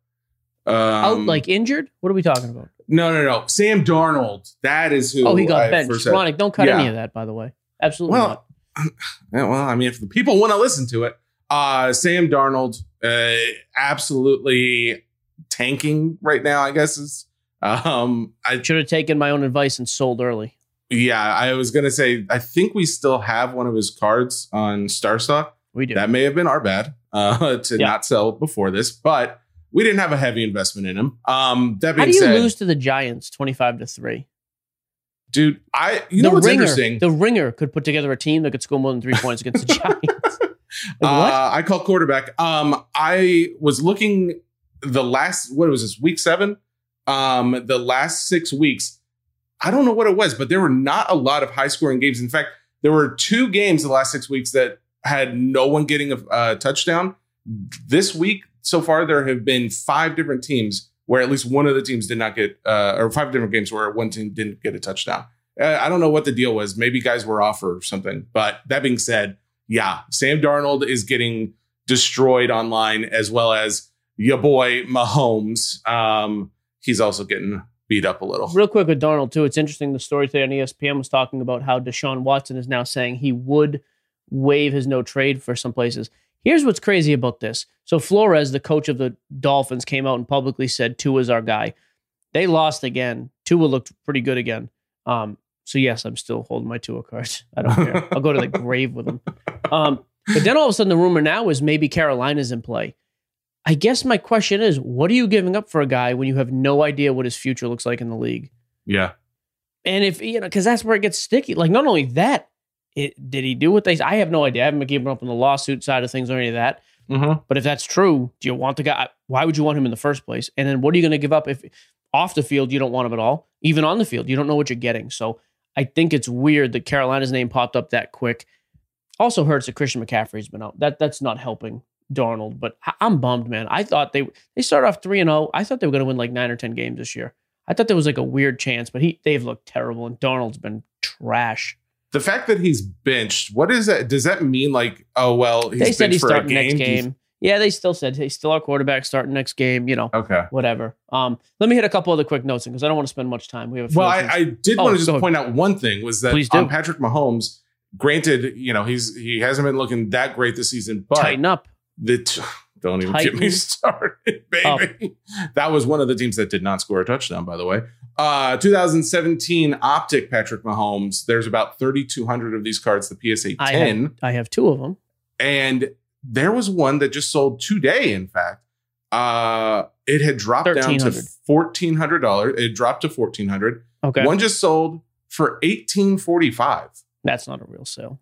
Um, Out like injured? What are we talking about? No, no, no. Sam Darnold. That is who. Oh, he got I benched. Ronak, don't cut yeah. any of that, by the way. Absolutely well, not. Well, I mean, if the people want to listen to it, uh, Sam Darnold, uh, absolutely tanking right now. I guess is. Um, I should have taken my own advice and sold early. Yeah, I was gonna say I think we still have one of his cards on StarStock. We do. That may have been our bad uh, to Yeah. not sell before this, but we didn't have a heavy investment in him. Um, that How being do you said, lose to the Giants twenty five to three? dude, I you the know what's ringer, interesting? The ringer could put together a team that could score more than three points against the Giants. Uh, I call quarterback. Um, I was looking the last what was this week seven? Um, the last six weeks. I don't know what it was, but there were not a lot of high scoring games. In fact, there were two games the last six weeks that had no one getting a, touchdown. This week so far, there have been five different teams where at least one of the teams did not get, uh, or five different games where one team didn't get a touchdown. Uh, I don't know what the deal was. Maybe guys were off or something. But that being said, yeah, Sam Darnold is getting destroyed online as well as your boy Mahomes. Um, he's also getting beat up a little. Real quick with Darnold too, it's interesting. The story today on ESPN was talking about how Deshaun Watson is now saying he would waive his no trade for some places. Here's what's crazy about this. So Flores, the coach of the Dolphins, came out and publicly said Tua's our guy. They lost again. Tua looked pretty good again. Um, so yes, I'm still holding my Tua cards. I don't care. I'll go to the grave with them. Um, but then all of a sudden, the rumor now is maybe Carolina's in play. I guess my question is, what are you giving up for a guy when you have no idea what his future looks like in the league? Yeah. And if you know, because that's where it gets sticky. Like, not only that, it did he do what they? I have no idea. I haven't been keeping up on the lawsuit side of things or any of that. Mm-hmm. But if that's true, do you want the guy? Why would you want him in the first place? And then what are you going to give up if off the field you don't want him at all? Even on the field, you don't know what you're getting. So I think it's weird that Carolina's name popped up that quick. Also hurts that Christian McCaffrey's been out. That that's not helping Darnold. But I'm bummed, man. I thought they they started off three and zero. I thought they were going to win like nine or ten games this year. I thought there was like a weird chance, but he they've looked terrible, and Darnold's been trash. The fact that he's benched, what is that? Does that mean like, oh well, he's they said he's starting next Do you- game. Yeah, they still said he's still our quarterback starting next game. You know, Okay. whatever. Um, let me hit a couple other quick notes because I don't want to spend much time. We have a few Well, I. I did Oh, want to just ahead. point out one thing was that Please do. on Patrick Mahomes, granted, you know, he's he hasn't been looking that great this season, but tighten up. The t- don't even get me started, baby. That was one of the teams that did not score a touchdown, by the way. Uh, 2017 Optic Patrick Mahomes. There's about 3,200 of these cards, the PSA 10, I have, I have two of them. and there was one that just sold today. In fact, uh, it had dropped down to fourteen hundred dollars. It dropped to fourteen hundred. Okay, One just sold for eighteen forty five. that's not a real sale.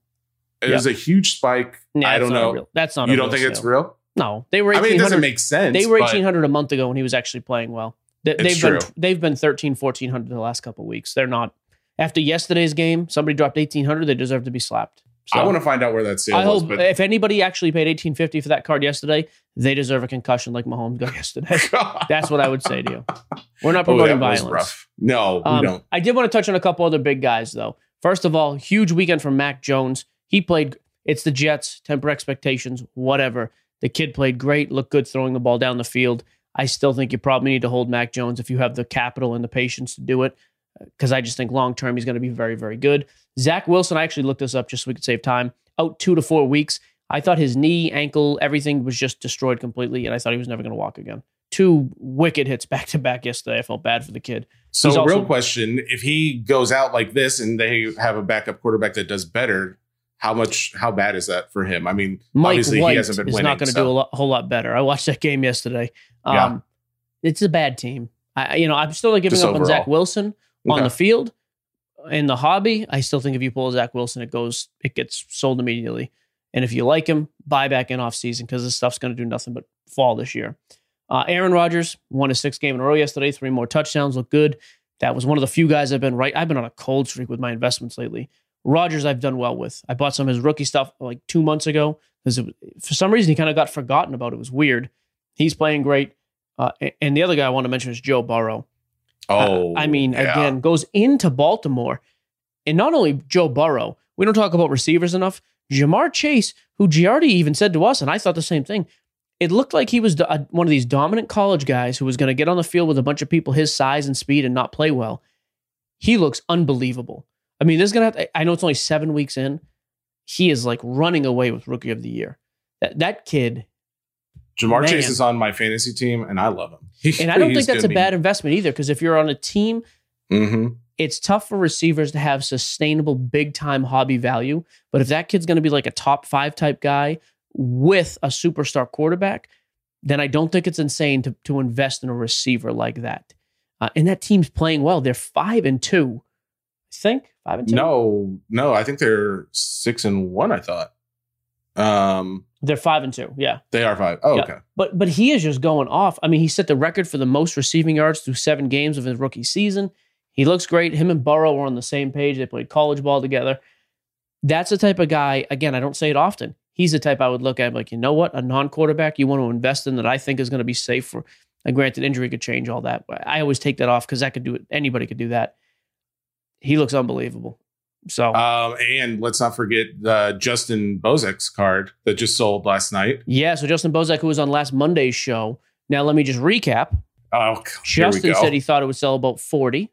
It was a huge spike. Nah, I don't know. that's not. Real. You don't think it's real? No, they were. I mean, it doesn't 1800 make sense. They were eighteen hundred a month ago when he was actually playing well. They, they've been they've been 13, 1400 the last couple weeks. They're not. After yesterday's game, somebody dropped eighteen hundred. They deserve to be slapped. So I want to find out where that sale I was, hope but if anybody actually paid eighteen fifty for that card yesterday, they deserve a concussion like Mahomes got yesterday. That's what I would say to you. We're not Oh, promoting was violence. No, we Um, don't. I did want to touch on a couple other big guys, though. First of all, huge weekend from Mac Jones. He played. It's the Jets. Temper expectations. Whatever. The kid played great. Looked good throwing the ball down the field. I still think you probably need to hold Mac Jones if you have the capital and the patience to do it, uh, because I just think long term he's going to be very, very good. Zach Wilson. I actually looked this up just so we could save time. Out two to four weeks. I thought his knee, ankle, everything was just destroyed completely, and I thought he was never going to walk again. Two wicked hits back to back yesterday. I felt bad for the kid. So, he's real question: If he goes out like this and they have a backup quarterback that does better, how much? How bad is that for him? I mean, Mike obviously White he hasn't been is winning. not going to so- do a lot, whole lot better. I watched that game yesterday. Um, Yeah. It's a bad team. I, you know, I'm still not giving Just up on Zach overall. Wilson on Okay. the field. In the hobby, I still think if you pull Zach Wilson, it goes, it gets sold immediately. And if you like him, buy back in off season because this stuff's going to do nothing but fall this year. Uh, Aaron Rodgers won his sixth game in a row yesterday. Three more touchdowns, look good. That was one of the few guys I've been right. I've been on a cold streak with my investments lately. Rodgers, I've done well with. I bought some of his rookie stuff like two months ago because for some reason he kind of got forgotten about. It was weird. He's playing great. Uh, and the other guy I want to mention is Joe Burrow. Oh, Uh, I mean, yeah. again, goes into Baltimore. And not only Joe Burrow, we don't talk about receivers enough. Ja'Marr Chase, who Giardi even said to us, and I thought the same thing. It looked like he was do- uh, one of these dominant college guys who was going to get on the field with a bunch of people his size and speed and not play well. He looks unbelievable. I mean, this is to have to, I know it's only seven weeks in. He is like running away with rookie of the year. That, that kid, Ja'Marr Man. Chase is on my fantasy team, and I love him. He- and I don't think that's a bad investment either because if you're on a team Mhm. it's tough for receivers to have sustainable big time hobby value. But if that kid's going to be like a top five type guy with a superstar quarterback, then I don't think it's insane to, to invest in a receiver like that. Uh, and that team's playing well. They're five and two. Think five and two. No, no, I think they're six and one. I thought. Um, they're five and two. Yeah, they are five. Oh, yeah. okay. But but he is just going off. I mean, he set the record for the most receiving yards through seven games of his rookie season. He looks great. Him and Burrow were on the same page. They played college ball together. That's the type of guy. Again, I don't say it often. He's the type I would look at like, you know what, a non-quarterback you want to invest in that I think is going to be safe for. And granted, injury could change all that. I always take that off because that could do it. Anybody could do that. He looks unbelievable. So, um, and let's not forget the Justin Bozek's card that just sold last night. Yeah, so Justin Bozek, who was on last Monday's show. Now, let me just recap. Oh, Justin said he thought it would sell about forty.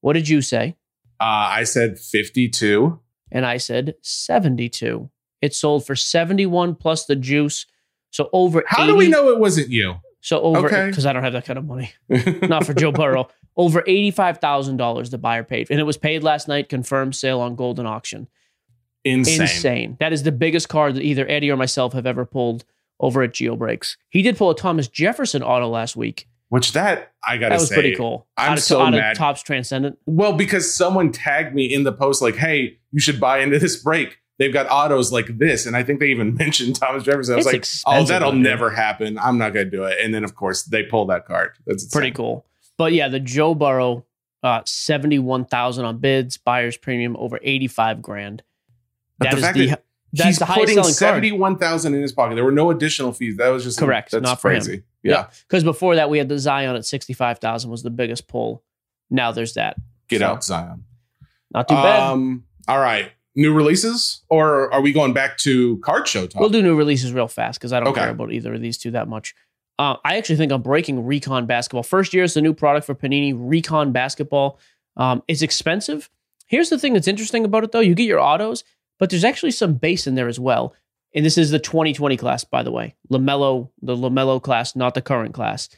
What did you say? Uh, I said fifty-two, and I said seventy-two. It sold for seventy-one plus the juice, so over. How 80, do we know it wasn't you? So over because okay. I don't have that kind of money. Not for Joe Burrow over $85,000 the buyer paid. And it was paid last night, confirmed sale on Goldin Auction. Insane. Insane. That is the biggest card that either Eddie or myself have ever pulled over at GeoBreaks. He did pull a Thomas Jefferson auto last week. Which that I gotta that was say, pretty cool. I'm out of, so out mad. Of Topps Transcendent. Well, because someone tagged me in the post like, "Hey, you should buy into this break. They've got autos like this," and I think they even mentioned Thomas Jefferson. I was it's like, "Oh, that'll never happen. I'm not gonna do it." And then, of course, they pulled that card. That's insane. pretty cool. But yeah, the Joe Burrow uh, 71,000 on bids, buyer's premium over 85 grand. But the fact the, that that's he's the putting 71,000 in his pocket. There were no additional fees. That was just correct. That's not crazy. Yeah. Because yeah. before that, we had the Zion at 65,000 was the biggest pull. Now there's that. Get so, out, Zion. Not too bad. Um, all right. New releases, or are we going back to card show talk? We'll do new releases real fast because I don't okay. care about either of these two that much. Uh, I actually think I'm breaking Recon basketball. First year is the new product for Panini, Recon basketball. Um, it's expensive. Here's the thing that's interesting about it, though. You get your autos, but there's actually some base in there as well. And this is the 2020 class, by the way. LaMelo, the LaMelo class, not the current class.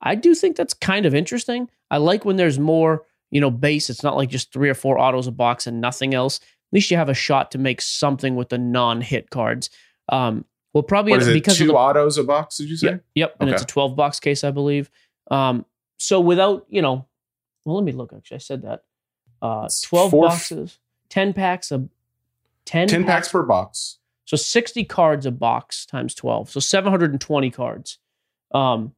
I do think that's kind of interesting. I like when there's more, you know, base. It's not like just three or four autos a box and nothing else. At least you have a shot to make something with the non-hit cards. Um, we'll probably what is it, because two of the, autos a box. Did you say? Yep, yep. and okay. it's a 12 box case, I believe. Um, so without, you know, well, let me look. Actually, I said that. Uh, 12 boxes, 10 packs of 10, 10 packs, packs per box. So 60 cards a box times 12. So 720 cards. Um,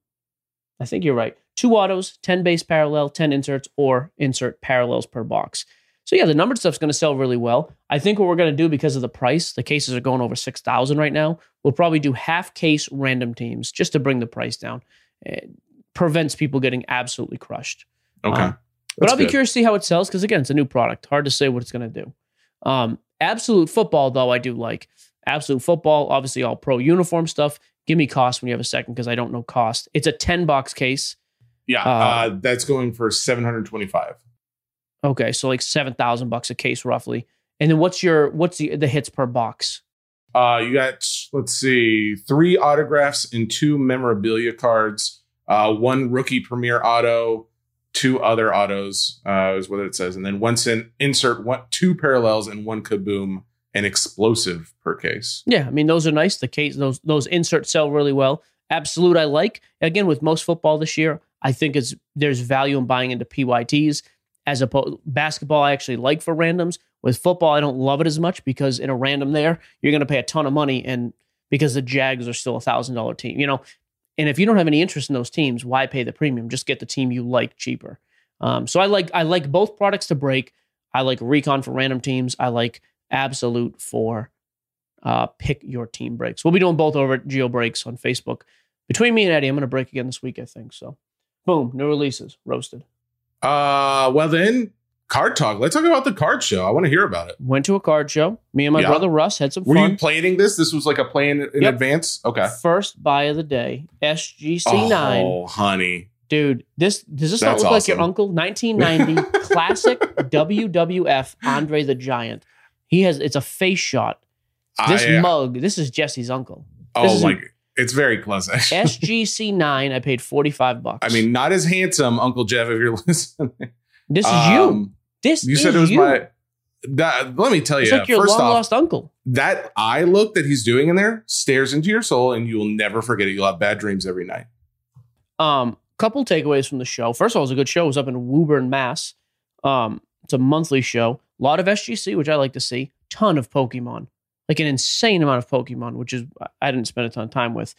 I think you're right. Two autos, 10 base parallel, 10 inserts, or insert parallels per box. So yeah, the numbered stuff's going to sell really well. I think what we're going to do because of the price, the cases are going over 6,000 right now. We'll probably do half case random teams just to bring the price down. It prevents people getting absolutely crushed. Okay. Um, but I'll be curious to see how it sells because again, it's a new product. Hard to say what it's going to do. Um, absolute football, though, I do like. Absolute football, obviously all pro uniform stuff. Give me cost when you have a second because I don't know cost. It's a 10 box case. Yeah, uh, uh, that's going for 725. Okay, so like 7,000 bucks a case roughly. And then what's your what's the the hits per box? Uh you got let's see, three autographs and two memorabilia cards, uh one rookie premier auto, two other autos, uh, is what it says, and then once in insert one two parallels and one kaboom and explosive per case. Yeah, I mean those are nice. The case those those inserts sell really well. Absolute I like. Again, with most football this year, I think it's there's value in buying into PYTs as opposed basketball. I actually like for randoms. With football, I don't love it as much because in a random there, you're going to pay a ton of money, and because the Jags are still a thousand dollar team, you know, and if you don't have any interest in those teams, why pay the premium? Just get the team you like cheaper. Um, so I like I like both products to break. I like Recon for random teams. I like Absolute for uh, pick your team breaks. We'll be doing both over at Geo Breaks on Facebook. Between me and Eddie, I'm going to break again this week, I think. So, boom, new releases, roasted. Uh, well then, card talk. Let's talk about the card show. I want to hear about it. Went to a card show. Me and my yeah. brother Russ had some Were fun. you planning this? This was like a plan in yep. advance. Okay. First buy of the day, SGC nine. Oh, honey, dude, this does this That's not look awesome. like your uncle? 1990 classic WWF Andre the Giant. He has it's a face shot. This I, uh, mug. This is Jesse's uncle. This oh my. It's very close. SGC nine. I paid forty five bucks. I mean, not as handsome, Uncle Jeff, if you're listening. This is um, you. This is you said it was you. my. that, let me tell It's you, like your first long off, lost uncle. that eye look that he's doing in there stares into your soul, and you will never forget it. You'll have bad dreams every night. Um, couple takeaways from the show. First of all, it was a good show. It was up in Woburn, Mass. Um, it's a monthly show. A lot of SGC, which I like to see. Ton of Pokemon, like an insane amount of Pokemon, which is I didn't spend a ton of time with.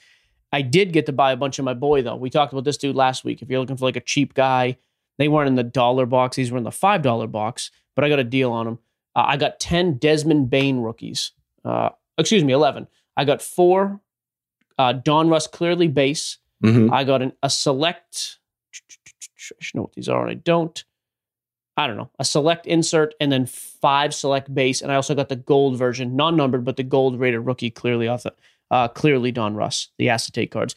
I did get to buy a bunch of my boy though. We talked about this dude last week. If you're looking for like a cheap guy, they weren't in the dollar box; these were in the five dollar box. But I got a deal on them. Uh, I got ten Desmond Bane rookies. Uh, excuse me, eleven. I got four uh, Donruss clearly base. Mhm. I got an, a select. I should know what these are, and I don't. I don't know. A select insert and then five select base, and I also got the gold version, non-numbered, but the gold rated rookie clearly off the, uh, clearly Donruss, the acetate cards.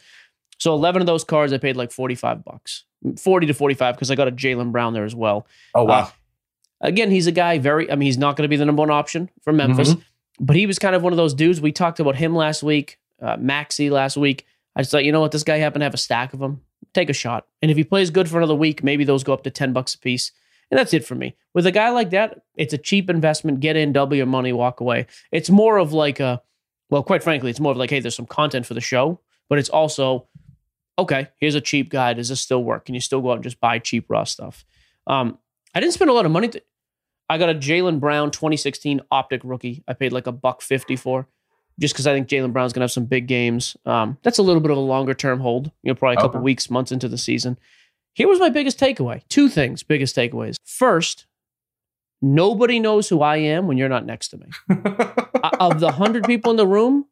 So eleven of those cards, I paid like forty-five bucks, forty to forty-five, because I got a Jaylen Brown there as well. Oh wow, Uh, Again, he's a guy very. I mean, he's not going to be the number one option for Memphis, but he was kind of one of those dudes. We talked about him last week, uh, Maxi last week. I just thought, you know what, this guy happened to have a stack of them. Take a shot, and if he plays good for another week, maybe those go up to ten bucks a piece. And that's it for me. With a guy like that, it's a cheap investment. Get in, double your money, walk away. It's more of like a, well, quite frankly, it's more of like, hey, there's some content for the show, but it's also, okay, here's a cheap guy. Does this still work? Can you still go out and just buy cheap raw stuff? Um, I didn't spend a lot of money. To, I got a Jaylen Brown 2016 optic rookie. I paid like a buck fifty for, just because I think Jaylen Brown's gonna have some big games. Um, that's a little bit of a longer term hold. You know, probably a couple Okay. weeks, months into the season. Here was my biggest takeaway. Two things, biggest takeaways. First, nobody knows who I am when you're not next to me. Uh, of the hundred people in the room,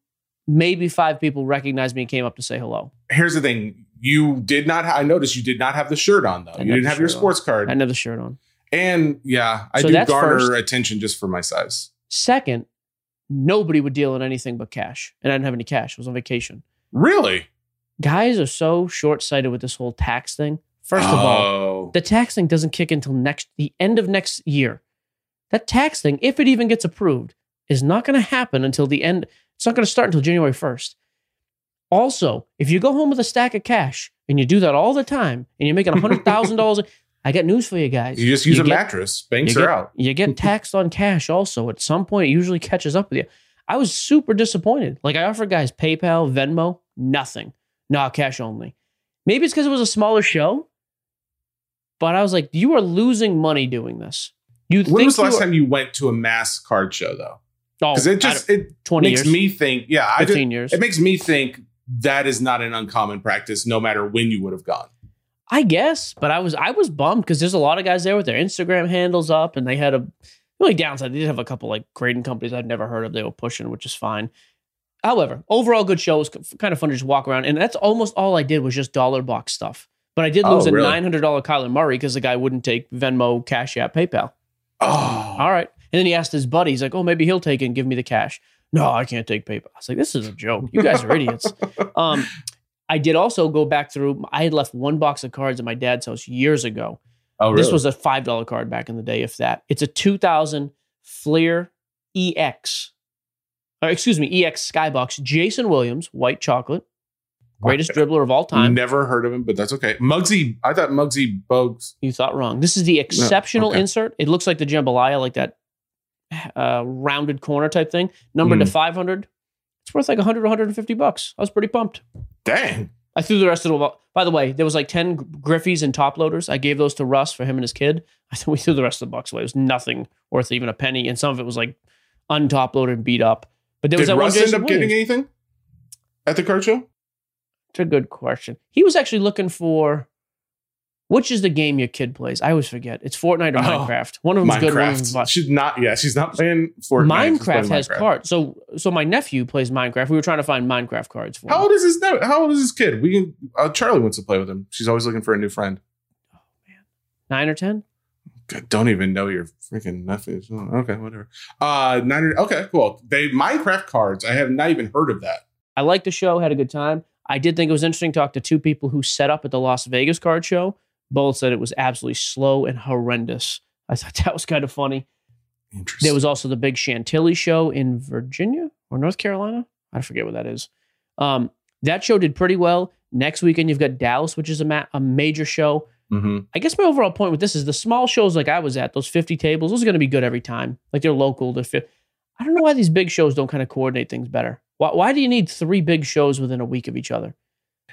maybe five people recognized me and came up to say hello. Here's the thing: you did not. Ha- I noticed you did not have the shirt on though. You didn't have your shirt on. sports card, I had the shirt on. and yeah, I So do garner first. attention just for my size. Second, nobody would deal in anything but cash, and I didn't have any cash. I was on vacation. Really? Guys are so short sighted with this whole tax thing. First of all, Oh. the tax thing doesn't kick until next the end of next year. That tax thing, if it even gets approved, is not going to happen until the end. It's not going to start until January 1st. Also, if you go home with a stack of cash and you do that all the time and you're making $100,000, I got news for you guys. you just use You a get- mattress. Banks are get, out. You get taxed on cash also. At some point, it usually catches up with you. I was super disappointed. Like I offered guys PayPal, Venmo, nothing. No, cash only. Maybe it's because it was a smaller show, but I was like, you are losing money doing this. You When think was the last time you went to a mass card show though? Oh, Because it just it don't- 20 makes years, me think. Yeah, I just, 15 years. it makes me think that is not an uncommon practice, no matter when you would have gone. I guess, but I was I was bummed because there's a lot of guys there with their Instagram handles up, and they had a only downside they did have a couple like grading companies I'd never heard of. They were pushing, which is fine. However, overall good show was kind of fun to just walk around, and that's almost all I did was just dollar box stuff. But I did Oh, lose a nine hundred dollar Kyler Murray because the guy wouldn't take Venmo, Cash App, PayPal. Oh, All right, and then he asked his buddy, he's like, "Oh, maybe he'll take it and give me the cash." No, I can't take PayPal. I was like, "This is a joke. You guys are idiots." Um, I did also go back through. I had left one box of cards at my dad's house years ago. oh, really? This was a five dollar card back in the day, if that. It's a 2000 Fleer EX, or excuse me, EX Skybox. Jason Williams, white chocolate, greatest dribbler of all time. Never heard of him, but that's okay. Muggsy, I thought Muggsy Bogues. You thought wrong. This is the exceptional okay. insert. It looks like the jambalaya, like that uh, rounded corner type thing. Numbered to Mm. 500. It's worth like 100, 150 bucks. I was pretty pumped. Dang. I threw the rest of the. By the way, there was like ten Griffeys and top loaders. I gave those to Russ for him and his kid. I think we threw the rest of the bucks away. It was nothing worth even a penny, and some of it was like untop loaded and beat up. But there was Did that Russ one end up getting anything at the card show? It's a good question. He was actually looking for which is the game your kid plays. I always forget. It's Fortnite or Oh, Minecraft. One of them's good. One of them's Minecraft. bad. She's not. Yeah, she's not playing Fortnite. she's playing Minecraft has Minecraft. cards. So so my nephew plays Minecraft. We were trying to find Minecraft cards for How him. old is his? ne- How old is his kid? We can. Uh, Charlie wants to play with him. She's always looking for a new friend. Nine or ten? God, don't even know your freaking nephews. Oh, okay, whatever. Uh, nine. or- Okay, cool. They Minecraft cards. I have not even heard of that. I liked the show, had a good time. I did think it was interesting to talk to two people who set up at the Las Vegas card show. Both said it was absolutely slow and horrendous. I thought that was kind of funny. Interesting. There was also the big Chantilly show in Virginia or North Carolina. I forget what that is. Um, that show did pretty well. Next weekend, you've got Dallas, which is a, ma- a major show. Mm-hmm. I guess my overall point with this is the small shows like I was at, those 50 tables, those are going to be good every time. Like they're local. They're fi- I don't know why these big shows don't kind of coordinate things better. Why, why do you need three big shows within a week of each other?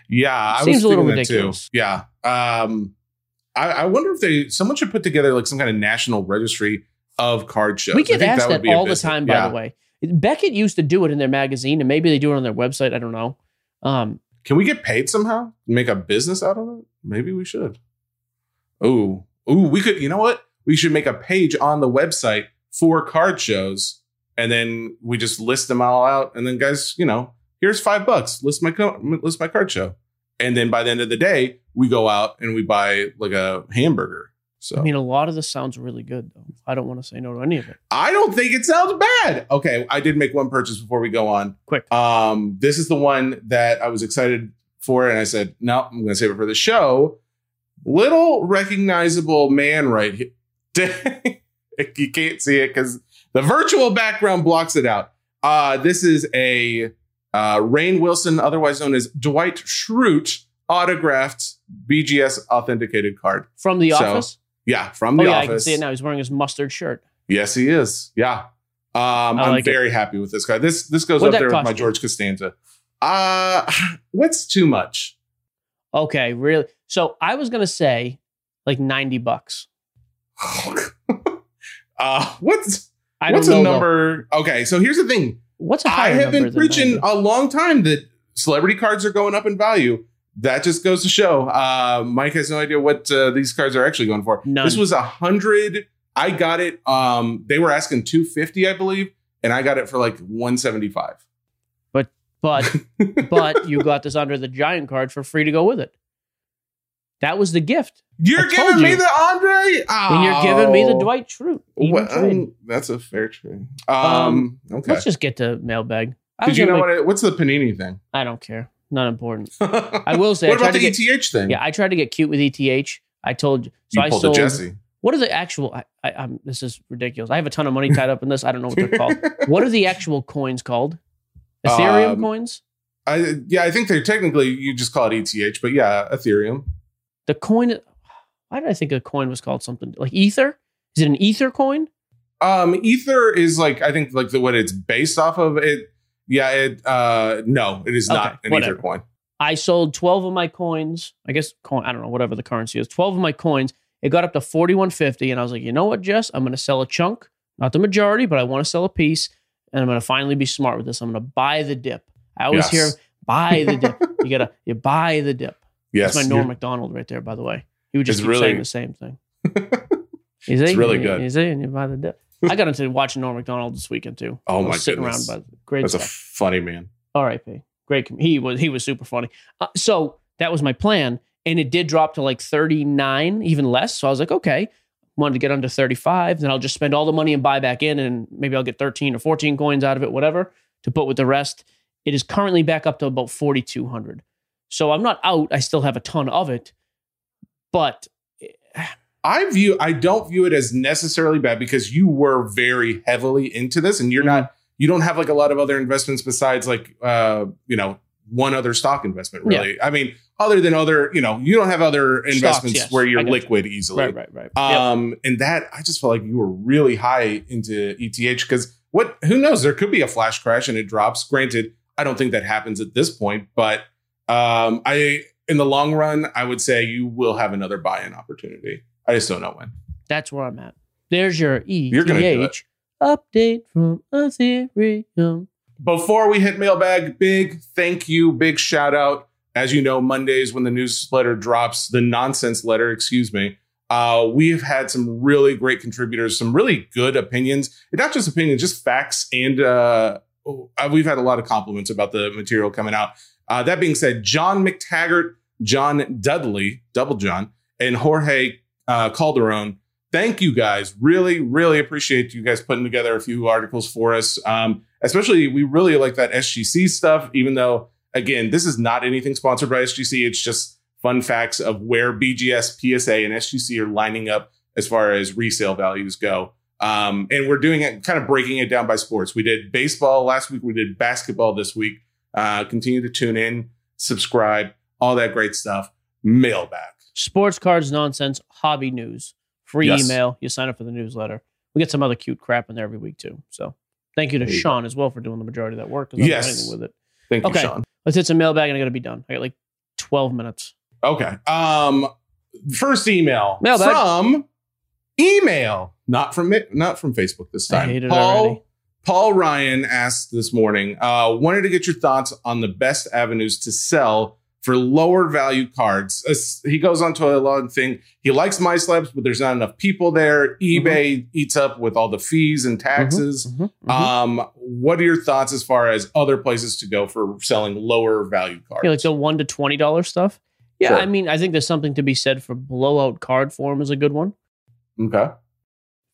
Yeah, Seems a little ridiculous. Too. Yeah. Um, I, I, wonder if they someone should put together like some kind of national registry of card shows. We get asked that, that all the time, by yeah. the way. Beckett used to do it in their magazine, and maybe they do it on their website. I don't know. Um, Can we get paid somehow? Make a business out of it? Maybe we should. Oh, oh, we could. You know what? We should make a page on the website for card shows, and then we just list them all out. And then, guys, you know, here's five bucks. List my list my card show, and then by the end of the day, we go out and we buy like a hamburger. So I mean, a lot of this sounds really good, though. I don't want to say no to any of it. I don't think it sounds bad. Okay, I did make one purchase before we go on. Quick. Um, this is the one that I was excited for, and I said, no, I'm going to save it for the show. Little recognizable man right here. you can't see it because the virtual background blocks it out. Uh, this is a uh, Rainn Wilson, otherwise known as Dwight Schrute, autographed BGS authenticated card from the so, office. Yeah, from the oh, yeah, office. I can see it now. He's wearing his mustard shirt. Yes, he is. Yeah. Um, I'm very it. happy with this guy. This this goes What'd up there with my you? George Costanza. Uh what's too much? Okay, really. So I was gonna say like 90 bucks. uh what's what's a number? Though. Okay, so here's the thing. What's a I have been preaching a long time that celebrity cards are going up in value that just goes to show. Uh, Mike has no idea what uh, these cards are actually going for. None. This was a hundred. I got it. Um, they were asking two fifty, I believe, and I got it for like one seventy five. But but but you got this Andre the giant card for free to go with it. That was the gift. You're giving you. me the Andre, oh. and you're giving me the Dwight Schrute. Well, um, that's a fair trade. Um, um, okay, let's just get to mailbag. Did you know make, what? It, what's the panini thing? I don't care. Not important. I will say. what about the get, ETH thing? Yeah, I tried to get cute with ETH. I told you. So you I sold. Jesse. What are the actual? I, I, I'm, this is ridiculous. I have a ton of money tied up in this. I don't know what they're called. what are the actual coins called? Ethereum um, coins. I yeah, I think they're technically you just call it ETH, but yeah, Ethereum. The coin. Why did I think a coin was called something like Ether? Is it an Ether coin? Um, Ether is like I think like the what it's based off of. It yeah, it uh no, it is not an whatever. Ether coin. I sold 12 of my coins. I guess coin, I don't know, whatever the currency is. 12 of my coins. It got up to 4150 and I was like, "You know what, Jess? I'm going to sell a chunk, not the majority, but I want to sell a piece and I'm going to finally be smart with this. I'm going to buy the dip." I always yes. hear buy the dip. you got to you buy the dip. Yes. That's my Norm Macdonald right there, by the way. He would just keep really, saying the same thing. Is it's really good. Is it? And you buy the dip. I got into watching Norm Macdonald this weekend too. Oh my sitting goodness. around, but great. That's stuff. a funny man. R.I.P. Great. He was he was super funny. Uh, so that was my plan, and it did drop to like thirty nine, even less. So I was like, okay, wanted to get under thirty five. Then I'll just spend all the money and buy back in, and maybe I'll get thirteen or fourteen coins out of it, whatever, to put with the rest. It is currently back up to about forty two hundred. So I'm not out. I still have a ton of it, but I view I don't view it as necessarily bad because you were very heavily into this and you're mm-hmm. not you don't have like a lot of other investments besides like uh you know one other stock investment really. Yeah. I mean other than other, you know, you don't have other investments Stocks, yes. where you're liquid you. easily. Right, right, right. Um yep. and that I just felt like you were really high into ETH because what who knows there could be a flash crash and it drops. Granted, I don't think that happens at this point, but um I in the long run, I would say you will have another buy-in opportunity. I just don't know when. That's where I'm at. There's your ETH update from Ethereum. Before we hit mailbag, big thank you, big shout out. As you know, Mondays when the newsletter drops, the nonsense letter, excuse me, uh, we've had some really great contributors, some really good opinions, and not just opinions, just facts. And uh, we've had a lot of compliments about the material coming out. Uh, that being said, John McTaggart, John Dudley, Double John, and Jorge uh, Calderon. Thank you guys. Really, really appreciate you guys putting together a few articles for us. Um, especially, we really like that SGC stuff, even though, again, this is not anything sponsored by SGC. It's just fun facts of where BGS, PSA, and SGC are lining up as far as resale values go. Um, and we're doing it kind of breaking it down by sports. We did baseball last week, we did basketball this week. Uh, continue to tune in, subscribe, all that great stuff. Mailbag. Sports cards, nonsense, hobby news, free yes. email. You sign up for the newsletter. We get some other cute crap in there every week too. So thank you to Sean as well for doing the majority of that work. Yes, with it. Thank okay. you, Sean. Let's hit some mailbag and I got to be done. I got like twelve minutes. Okay. Um, first email mailbag. from email, not from not from Facebook this time. Paul already. Paul Ryan asked this morning, uh, wanted to get your thoughts on the best avenues to sell for lower value cards. Uh, he goes on to a long thing. He likes MySlabs, but there's not enough people there. Mm-hmm. eBay eats up with all the fees and mm-hmm. taxes. Mm-hmm. Mm-hmm. Um, what are your thoughts as far as other places to go for selling lower value cards? Yeah, like the one to twenty dollars stuff. Yeah, sure. I mean, I think there's something to be said for blowout card form is a good one. Okay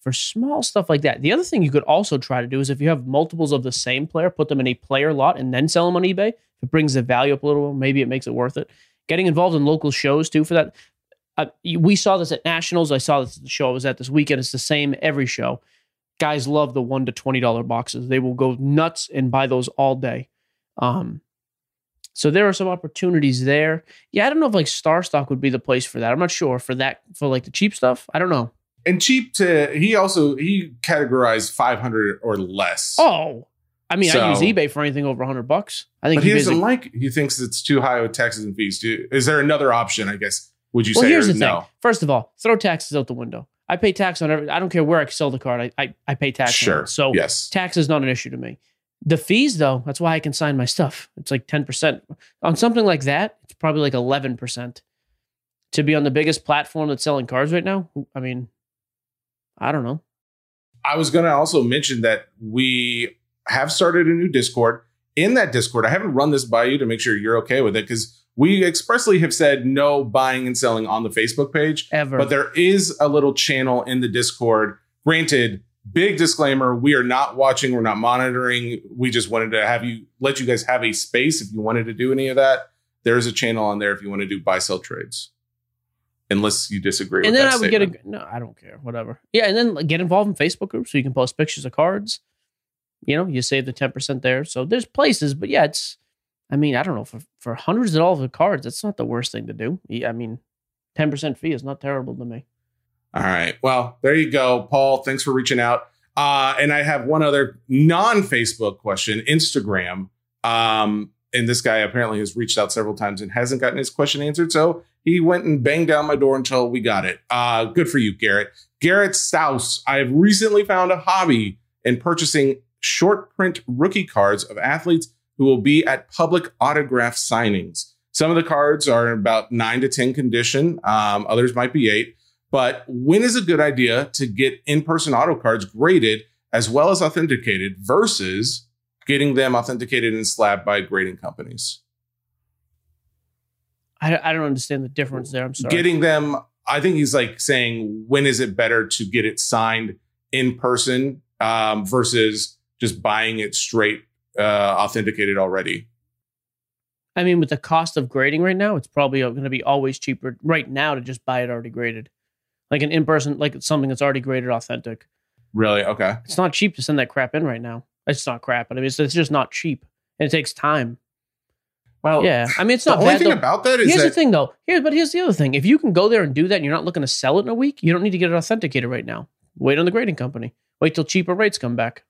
for small stuff like that. The other thing you could also try to do is if you have multiples of the same player, put them in a player lot and then sell them on eBay. If it brings the value up a little, maybe it makes it worth it. Getting involved in local shows too for that. Uh, we saw this at Nationals. I saw this at the show I was at this weekend. It's the same every show. Guys love the one to twenty dollar boxes. They will go nuts and buy those all day. Um, so there are some opportunities there. Yeah, I don't know if like StarStock would be the place for that. I'm not sure for that for like the cheap stuff. I don't know and cheap to he also he categorized 500 or less. Oh i mean so, i use ebay for anything over 100 bucks. I think but he doesn't like he thinks it's too high with taxes and fees. Is there another option i guess would you well, say here's the no? thing. First of all throw taxes out the window. I pay tax on every i don't care where i sell the card i i, I pay tax sure so yes. tax is not an issue to me. The fees though that's why i can sign my stuff. It's like 10% on something like that it's probably like 11% to be on the biggest platform that's selling cards right now i mean I don't know. I was going to also mention that we have started a new Discord. In that Discord, I haven't run this by you to make sure you're okay with it because we expressly have said no buying and selling on the Facebook page. Ever. But there is a little channel in the Discord. Granted, big disclaimer we are not watching, we're not monitoring. We just wanted to have you let you guys have a space if you wanted to do any of that. There is a channel on there if you want to do buy sell trades unless you disagree. And then I would statement. get a no, I don't care, whatever. Yeah, and then get involved in Facebook groups so you can post pictures of cards. You know, you save the ten percent there. So there's places, but yeah, it's. I mean, I don't know for for hundreds of dollars of cards, that's not the worst thing to do. I mean, ten percent fee is not terrible to me. All right, well, there you go, Paul. Thanks for reaching out. Uh, and I have one other non-Facebook question, Instagram. Um, and this guy apparently has reached out several times and hasn't gotten his question answered. So he went and banged down my door until we got it. Uh, good for you, Garrett. Garrett Stouse. I have recently found a hobby in purchasing short print rookie cards of athletes who will be at public autograph signings. Some of the cards are in about nine to 10 condition, um, others might be eight. But when is a good idea to get in person auto cards graded as well as authenticated versus getting them authenticated and slabbed by grading companies? I, I don't understand the difference there. I'm sorry. Getting them, I think he's like saying, when is it better to get it signed in person um, versus just buying it straight uh, authenticated already? I mean, with the cost of grading right now, it's probably going to be always cheaper right now to just buy it already graded, like an in person, like something that's already graded authentic. Really? Okay. It's not cheap to send that crap in right now. It's not crap, but I mean, it's, it's just not cheap, and it takes time. Well, yeah. I mean, it's not the only bad, thing though. about that is here's that, the thing, though. Here, but here's the other thing. If you can go there and do that, and you're not looking to sell it in a week, you don't need to get it authenticated right now. Wait on the grading company. Wait till cheaper rates come back.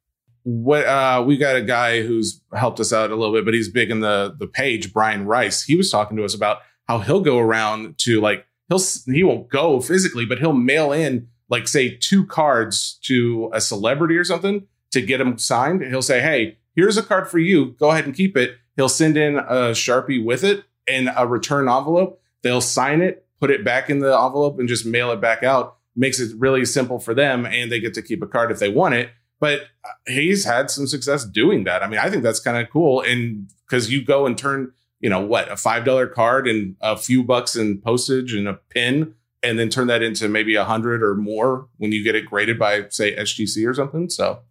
What uh, we got a guy who's helped us out a little bit, but he's big in the the page. Brian Rice. He was talking to us about how he'll go around to like he'll he won't go physically, but he'll mail in like say two cards to a celebrity or something to get them signed. He'll say, "Hey, here's a card for you. Go ahead and keep it." He'll send in a Sharpie with it and a return envelope. They'll sign it, put it back in the envelope, and just mail it back out. Makes it really simple for them, and they get to keep a card if they want it. But uh, he's had some success doing that. I mean, I think that's kind of cool. And because you go and turn, you know, what, a $5 card and a few bucks in postage and a pin, and then turn that into maybe a hundred or more when you get it graded by, say, SGC or something. So,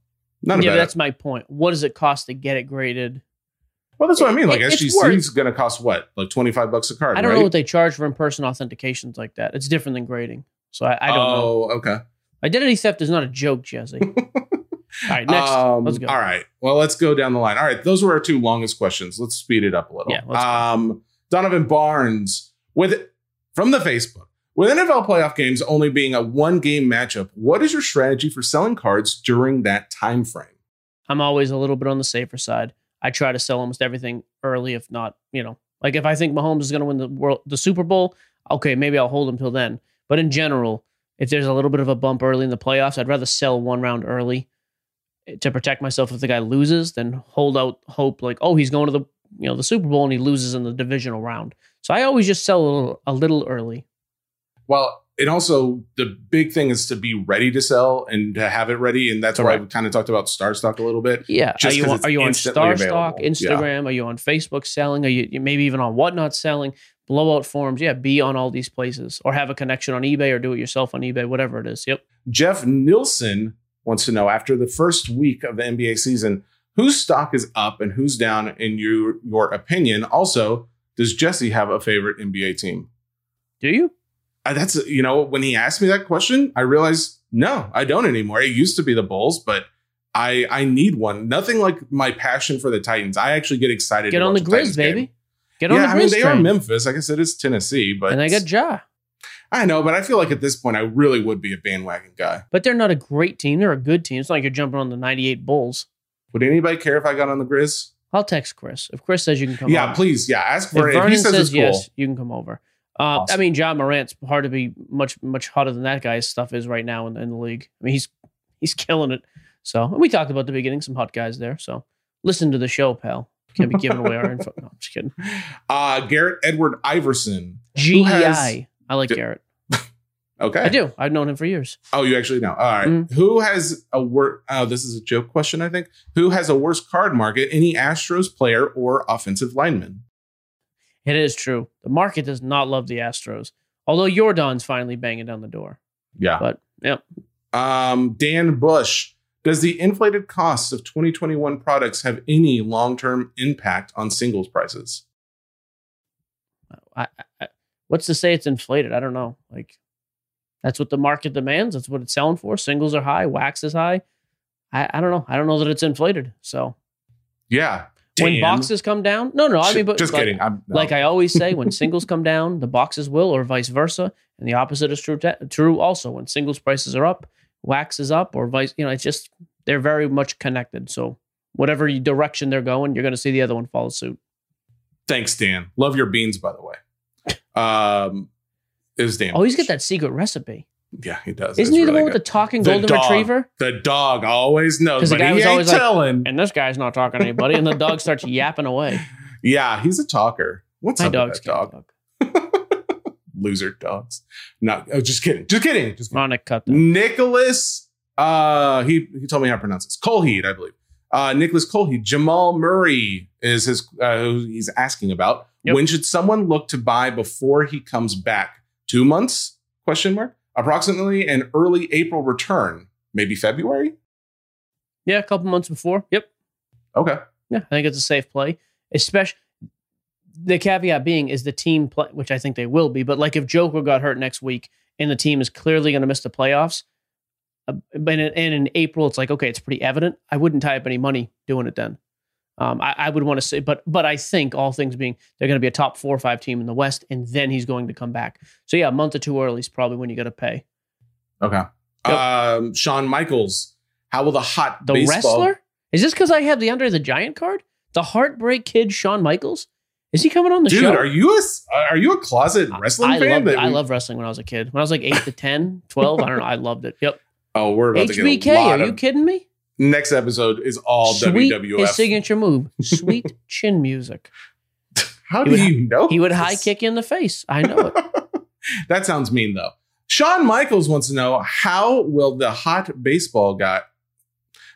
not yeah, that's my point. What does it cost to get it graded? Well, that's what I mean. Like it, SGC is going to cost what, like twenty five bucks a card. I don't right? know what they charge for in person authentications like that. It's different than grading, so I, I don't know. oh, know. okay. Identity theft is not a joke, Jesse. all right, next. Um, let's go. All right. Well, let's go down the line. All right, those were our two longest questions. Let's speed it up a little. Yeah. Um, Donovan Barnes with from the Facebook. With NFL playoff games only being a one game matchup, what is your strategy for selling cards during that time frame? I'm always a little bit on the safer side. I try to sell almost everything early, if not, you know, like if I think Mahomes is going to win the world, the Super Bowl, okay, maybe I'll hold him till then. But in general, if there's a little bit of a bump early in the playoffs, I'd rather sell one round early eh, to protect myself if the guy loses than hold out hope like, oh, he's going to the you know the Super Bowl and he loses in the divisional round. So I always just sell a little, a little early. Well, and also the big thing is to be ready to sell and to have it ready, and that's why we kind of talked about StarStock a little bit. Yeah, are you on, are you on StarStock, Instagram? Yeah. Are you on Facebook selling? Are you maybe even on Whatnot selling? Blowout forums, yeah, be on all these places or have a connection on eBay or do it yourself on eBay, whatever it is. Yep. Jeff Nilsson wants to know after the first week of the NBA season, whose stock is up and who's down in your your opinion? Also, does Jesse have a favorite NBA team? Do you? That's you know when he asked me that question, I realized no, I don't anymore. It used to be the Bulls, but I I need one. Nothing like my passion for the Titans. I actually get excited. Get on the Grizz, baby. Game. Get on yeah, the I mean they train. are Memphis. I guess it is Tennessee, but and they got Ja. I know, but I feel like at this point I really would be a bandwagon guy. But they're not a great team. They're a good team. It's not like you're jumping on the 98 Bulls. Would anybody care if I got on the Grizz? I'll text Chris. If Chris says you can come Yeah, over. please. Yeah, ask for if it. Vernon if he says, says cool, yes, you can come over. Uh, awesome. I mean, Ja Morant's hard to be much much hotter than that guy's stuff is right now in, in the league. I mean, he's he's killing it. So we talked about the beginning, some hot guys there. So listen to the show, pal. Can't be giving away our info. No, I'm just kidding. Uh, Garrett Edward Iverson. GEI. I like d- Garrett. okay. I do. I've known him for years. Oh, you actually know. All right. mm-hmm. Who has a work? Oh, this is a joke question, I think. Who has a worse card market? Any Astros player or offensive lineman? It is true. The market does not love the Astros. Although Yordan's finally banging down the door. Yeah. But, yeah. Um, Dan Bush. Does the inflated costs of 2021 products have any long term impact on singles prices? I, I, what's to say it's inflated? I don't know. Like, that's what the market demands. That's what it's selling for. Singles are high, wax is high. I, I don't know. I don't know that it's inflated. So, yeah. Dan. When boxes come down, no, no. I mean, but just like, kidding. I'm, no. Like I always say, when singles come down, the boxes will, or vice versa, and the opposite is true. Te- true also. When singles prices are up, wax is up or vice you know it's just they're very much connected so whatever direction they're going you're going to see the other one follow suit thanks dan love your beans by the way um is dan oh he's got that secret recipe yeah he does isn't he the one with the talking golden dog, retriever the dog always knows but the guy was always telling like, and this guy's not talking to anybody and the dog starts yapping away yeah he's a talker what's My up dog's with that dog loser dogs. No, oh, just kidding. Just kidding. Just kidding. cut Nicholas. Uh, he he told me how to pronounce this. Colheed, I believe. Uh, Nicholas Colheed. Jamal Murray is his. Uh, he's asking about yep. when should someone look to buy before he comes back? Two months? Question mark. Approximately an early April return. Maybe February. Yeah, a couple months before. Yep. Okay. Yeah, I think it's a safe play, especially the caveat being is the team play, which I think they will be. But like if Joker got hurt next week and the team is clearly going to miss the playoffs, uh, but in, and in April it's like okay, it's pretty evident. I wouldn't tie up any money doing it then. Um, I, I, would want to say, but but I think all things being, they're going to be a top four or five team in the West, and then he's going to come back. So yeah, a month or two early is probably when you got to pay. Okay. Yep. Um, Shawn Michaels, how will the hot the baseball- wrestler? Is this because I have the Andre the Giant card? The Heartbreak Kid, Shawn Michaels. Is he coming on the Dude, show? Dude, are you a are you a closet wrestling I fan? Loved, I love wrestling when I was a kid. When I was like 8 to 10, 12, I don't know. I loved it. Yep. Oh, we're about HBK, to get a lot are you kidding me? Next episode is all Sweet, WWF. His signature move, sweet chin music. How do you know? He would high kick you in the face. I know it. that sounds mean though. Shawn Michaels wants to know how will the hot baseball guy,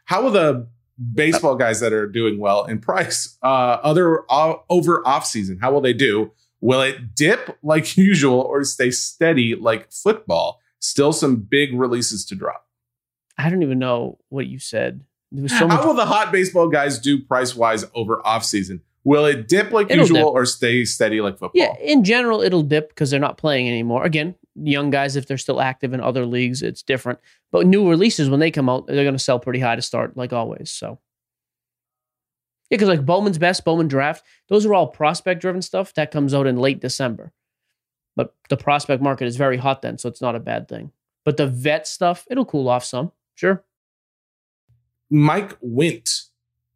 how will the baseball guys that are doing well in price. Uh, other uh, over off season, how will they do? Will it dip like usual or stay steady like football? Still some big releases to drop. I don't even know what you said. So how will the hot baseball guys do price wise over off season? Will it dip like it'll usual dip. or stay steady like football? Yeah, in general, it'll dip because they're not playing anymore. Again, young guys, if they're still active in other leagues, it's different. But new releases, when they come out, they're going to sell pretty high to start, like always. So, yeah, because like Bowman's Best, Bowman Draft, those are all prospect driven stuff that comes out in late December. But the prospect market is very hot then, so it's not a bad thing. But the vet stuff, it'll cool off some. Sure. Mike Wint,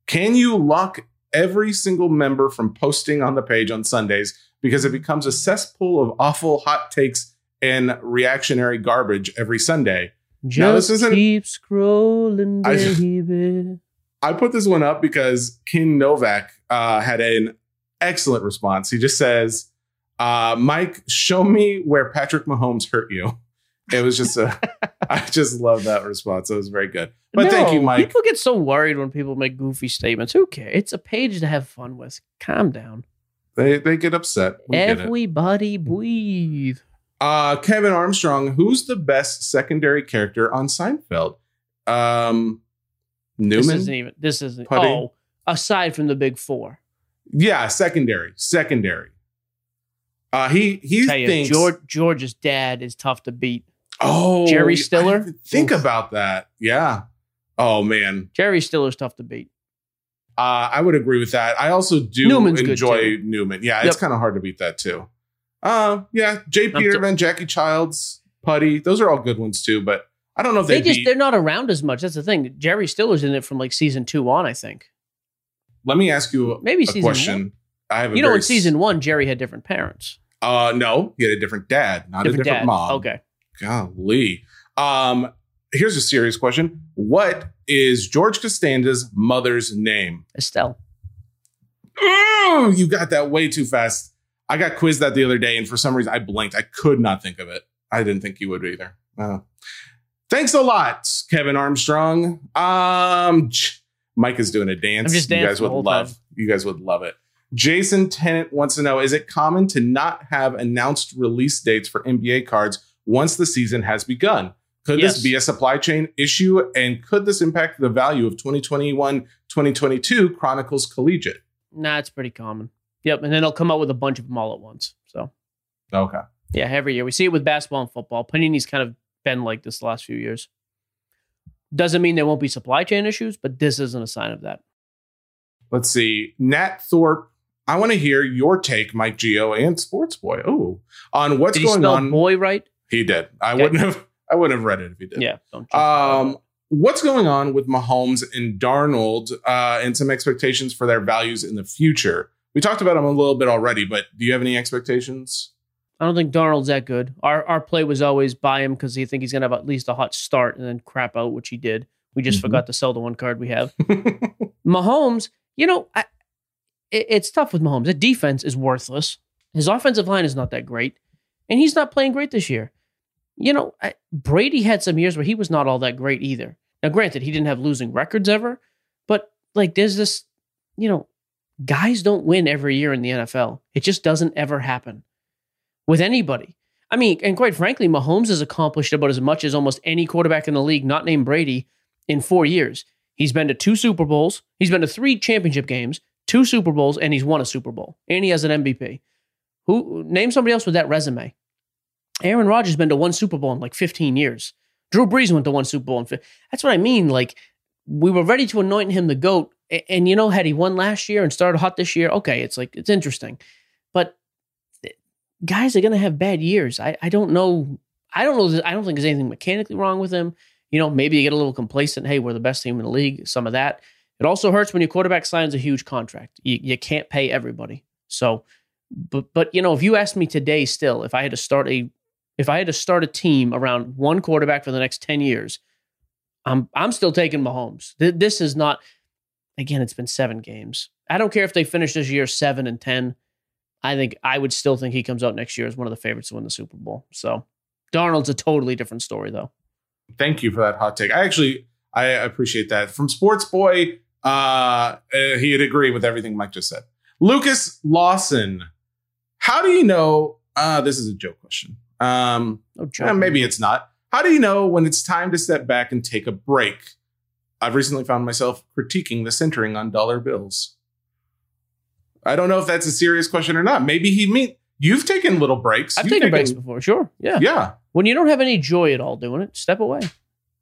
can you lock every single member from posting on the page on Sundays because it becomes a cesspool of awful hot takes and reactionary garbage every Sunday? Just now, this isn't, keep scrolling, baby. I, I put this one up because King Novak uh, had an excellent response. He just says, uh, Mike, show me where Patrick Mahomes hurt you. It was just a, I just love that response. It was very good. But no, thank you, Mike. People get so worried when people make goofy statements. Who cares? It's a page to have fun with. Calm down. They they get upset. We Everybody get breathe. Uh, Kevin Armstrong, who's the best secondary character on Seinfeld? Um, Newman. This isn't even. This isn't. Puddy? Oh, aside from the big four. Yeah, secondary, secondary. Uh, he he thinks George, George's dad is tough to beat. Oh, Jerry Stiller. Think Oof. about that. Yeah. Oh man, Jerry Stiller's tough to beat. Uh, I would agree with that. I also do Newman's enjoy Newman. Yeah, yep. it's kind of hard to beat that too. Uh, yeah, J. Peterman, t- Jackie Chiles, Puddy. Those are all good ones too. But I don't know if they, they just beat- they're not around as much. That's the thing. Jerry Stiller's in it from like season two on. I think. Let me ask you a, maybe a season question. One. I have you know in season one Jerry had different parents. Uh, no, he had a different dad, not different a different dad. mom. Okay. Golly. Um, here's a serious question. What is George Costanza's mother's name? Estelle. Oh, you got that way too fast. I got quizzed that the other day, and for some reason I blinked. I could not think of it. I didn't think you would either. Uh, thanks a lot, Kevin Armstrong. Um, Mike is doing a dance. you guys would love. Time. You guys would love it. Jason Tennant wants to know: Is it common to not have announced release dates for NBA cards once the season has begun? Could yes. this be a supply chain issue? And could this impact the value of 2021 2022 Chronicles Collegiate? Nah, it's pretty common. Yep. And then they'll come out with a bunch of them all at once. So, okay. Yeah, every year. We see it with basketball and football. Panini's kind of been like this the last few years. Doesn't mean there won't be supply chain issues, but this isn't a sign of that. Let's see. Nat Thorpe I want to hear your take, Mike Geo and Sports Boy. Oh, on what's going on. Boy, right? He did. I okay. wouldn't have. I wouldn't have read it if he did. Yeah. um, what's going on with Mahomes and Darnold, uh, and some expectations for their values in the future? We talked about them a little bit already, but do you have any expectations? I don't think Darnold's that good. Our our play was always buy him because you think he's gonna have at least a hot start and then crap out, which he did. We just mm-hmm. forgot to sell the one card we have. Mahomes, you know, I, it, it's tough with Mahomes. The defense is worthless. His offensive line is not that great, and he's not playing great this year. You know, I, Brady had some years where he was not all that great either. Now, granted, he didn't have losing records ever, but like there's this, you know, guys don't win every year in the NFL. It just doesn't ever happen with anybody. I mean, and quite frankly, Mahomes has accomplished about as much as almost any quarterback in the league, not named Brady, in four years. He's been to two Super Bowls. He's been to three championship games two Super Bowls, and he's won a Super Bowl, and he has an MVP. Who name somebody else with that resume? Aaron Rodgers been to one Super Bowl in like 15 years. Drew Brees went to one Super Bowl. In That's what I mean. Like we were ready to anoint him the goat, and, and you know, had he won last year and started hot this year, okay, it's like it's interesting. But eh, guys are gonna have bad years. I I don't know. I don't know. I don't think there's anything mechanically wrong with him. You know, maybe you get a little complacent. Hey, we're the best team in the league. Some of that. It also hurts when your quarterback signs a huge contract. You, you can't pay everybody. So, but but you know, if you asked me today, still, if I had to start a if I had to start a team around one quarterback for the next ten years, I'm I'm still taking Mahomes. This is not. Again, it's been seven games. I don't care if they finish this year seven and ten. I think I would still think he comes out next year as one of the favorites to win the Super Bowl. So, Darnold's a totally different story, though. Thank you for that hot take. I actually I appreciate that from Sports Boy. Uh, uh, he'd agree with everything Mike just said. Lucas Lawson, how do you know? Uh, this is a joke question. Um, no maybe it's not. How do you know when it's time to step back and take a break? I've recently found myself critiquing the centering on dollar bills. I don't know if that's a serious question or not. Maybe he mean you've taken little breaks. I've you've taken, taken breaks before, sure. Yeah. Yeah. When you don't have any joy at all doing it, step away.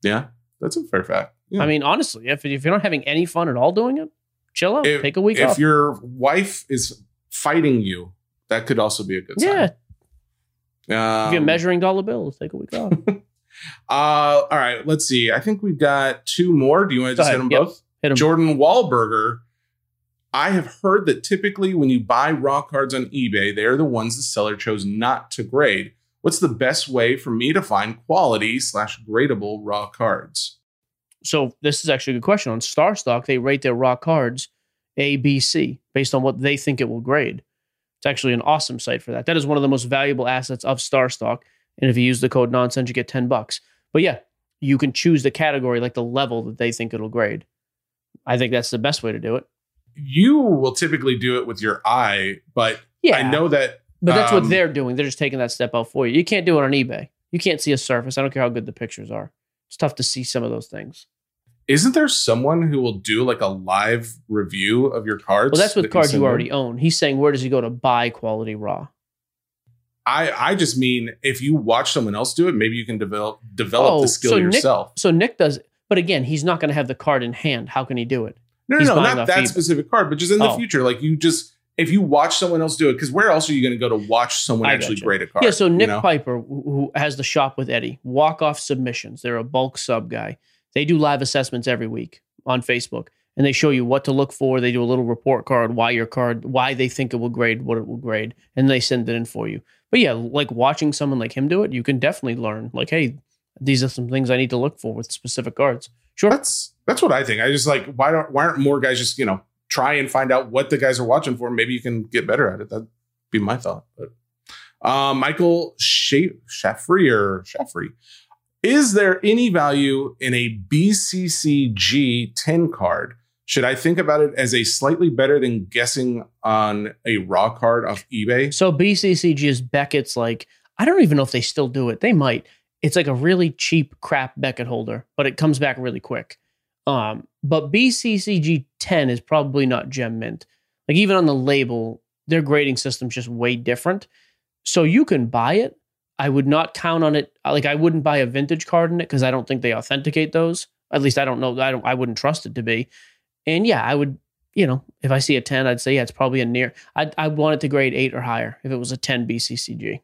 Yeah, that's a fair fact. Yeah. I mean, honestly, if, if you're not having any fun at all doing it, chill out. If, take a week if off. If your wife is fighting you, that could also be a good sign. Um, if you're measuring dollar bills, take a week off. uh, all right, let's see. I think we've got two more. Do you want to just hit them yep. both? Hit them. Jordan Wahlberger. I have heard that typically when you buy raw cards on eBay, they're the ones the seller chose not to grade. What's the best way for me to find quality slash gradable raw cards? So this is actually a good question. On StarStock, they rate their raw cards A, B, C based on what they think it will grade. It's actually an awesome site for that. That is one of the most valuable assets of StarStock. And if you use the code nonsense, you get 10 bucks. But yeah, you can choose the category, like the level that they think it'll grade. I think that's the best way to do it. You will typically do it with your eye, but yeah. I know that. But that's um, what they're doing. They're just taking that step out for you. You can't do it on eBay. You can't see a surface. I don't care how good the pictures are. It's tough to see some of those things. Isn't there someone who will do like a live review of your cards? Well, that's with that cards you already own. He's saying, where does he go to buy quality raw? I I just mean if you watch someone else do it, maybe you can develop develop oh, the skill so yourself. Nick, so Nick does, but again, he's not going to have the card in hand. How can he do it? No, no, no not that eBay. specific card, but just in the oh. future, like you just if you watch someone else do it, because where else are you going to go to watch someone I actually grade a card? Yeah, so Nick you know? Piper, who has the shop with Eddie, walk off submissions. They're a bulk sub guy. They do live assessments every week on Facebook and they show you what to look for. They do a little report card, why your card, why they think it will grade, what it will grade, and they send it in for you. But yeah, like watching someone like him do it, you can definitely learn. Like, hey, these are some things I need to look for with specific cards. Sure, that's that's what I think. I just like why don't why aren't more guys just you know try and find out what the guys are watching for? Maybe you can get better at it. That'd be my thought. But uh, Michael Shaffrey or Shaffrey is there any value in a BCCG 10 card? Should I think about it as a slightly better than guessing on a raw card off eBay? So BCCG is Beckett's like, I don't even know if they still do it. They might. It's like a really cheap crap Beckett holder, but it comes back really quick. Um, but BCCG 10 is probably not gem mint. Like even on the label, their grading system's just way different. So you can buy it, I would not count on it. Uh, like I wouldn't buy a vintage card in it because I don't think they authenticate those. At least I don't know. I don't. I wouldn't trust it to be. And yeah, I would. You know, if I see a ten, I'd say yeah, it's probably a near. I'd I want it to grade eight or higher if it was a ten BCCG.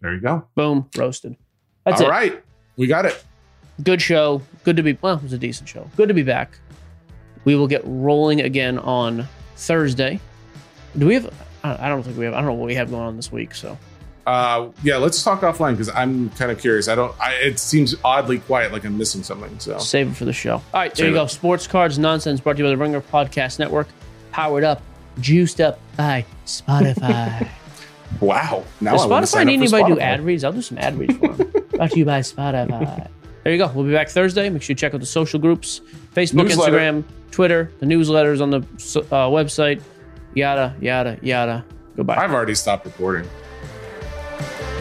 There you go. Boom, roasted. That's All it. right, we got it. Good show. Good to be. Well, it was a decent show. Good to be back. We will get rolling again on Thursday. Do we have? I don't think we have. I don't know what we have going on this week. So uh, yeah, let's talk offline because I'm kind of curious. I don't. I, it seems oddly quiet, like I'm missing something. So save it for the show. All right, there save you go. It. Sports cards nonsense brought to you by the Ringer Podcast Network, powered up, juiced up by Spotify. wow! Now Does Spotify need anybody to do ad reads? I'll do some ad reads for them. brought to you by Spotify. There you go. We'll be back Thursday. Make sure you check out the social groups: Facebook, newsletter. Instagram, Twitter, the newsletters on the uh, website. Yada yada yada. Goodbye. I've already stopped recording. Yeah.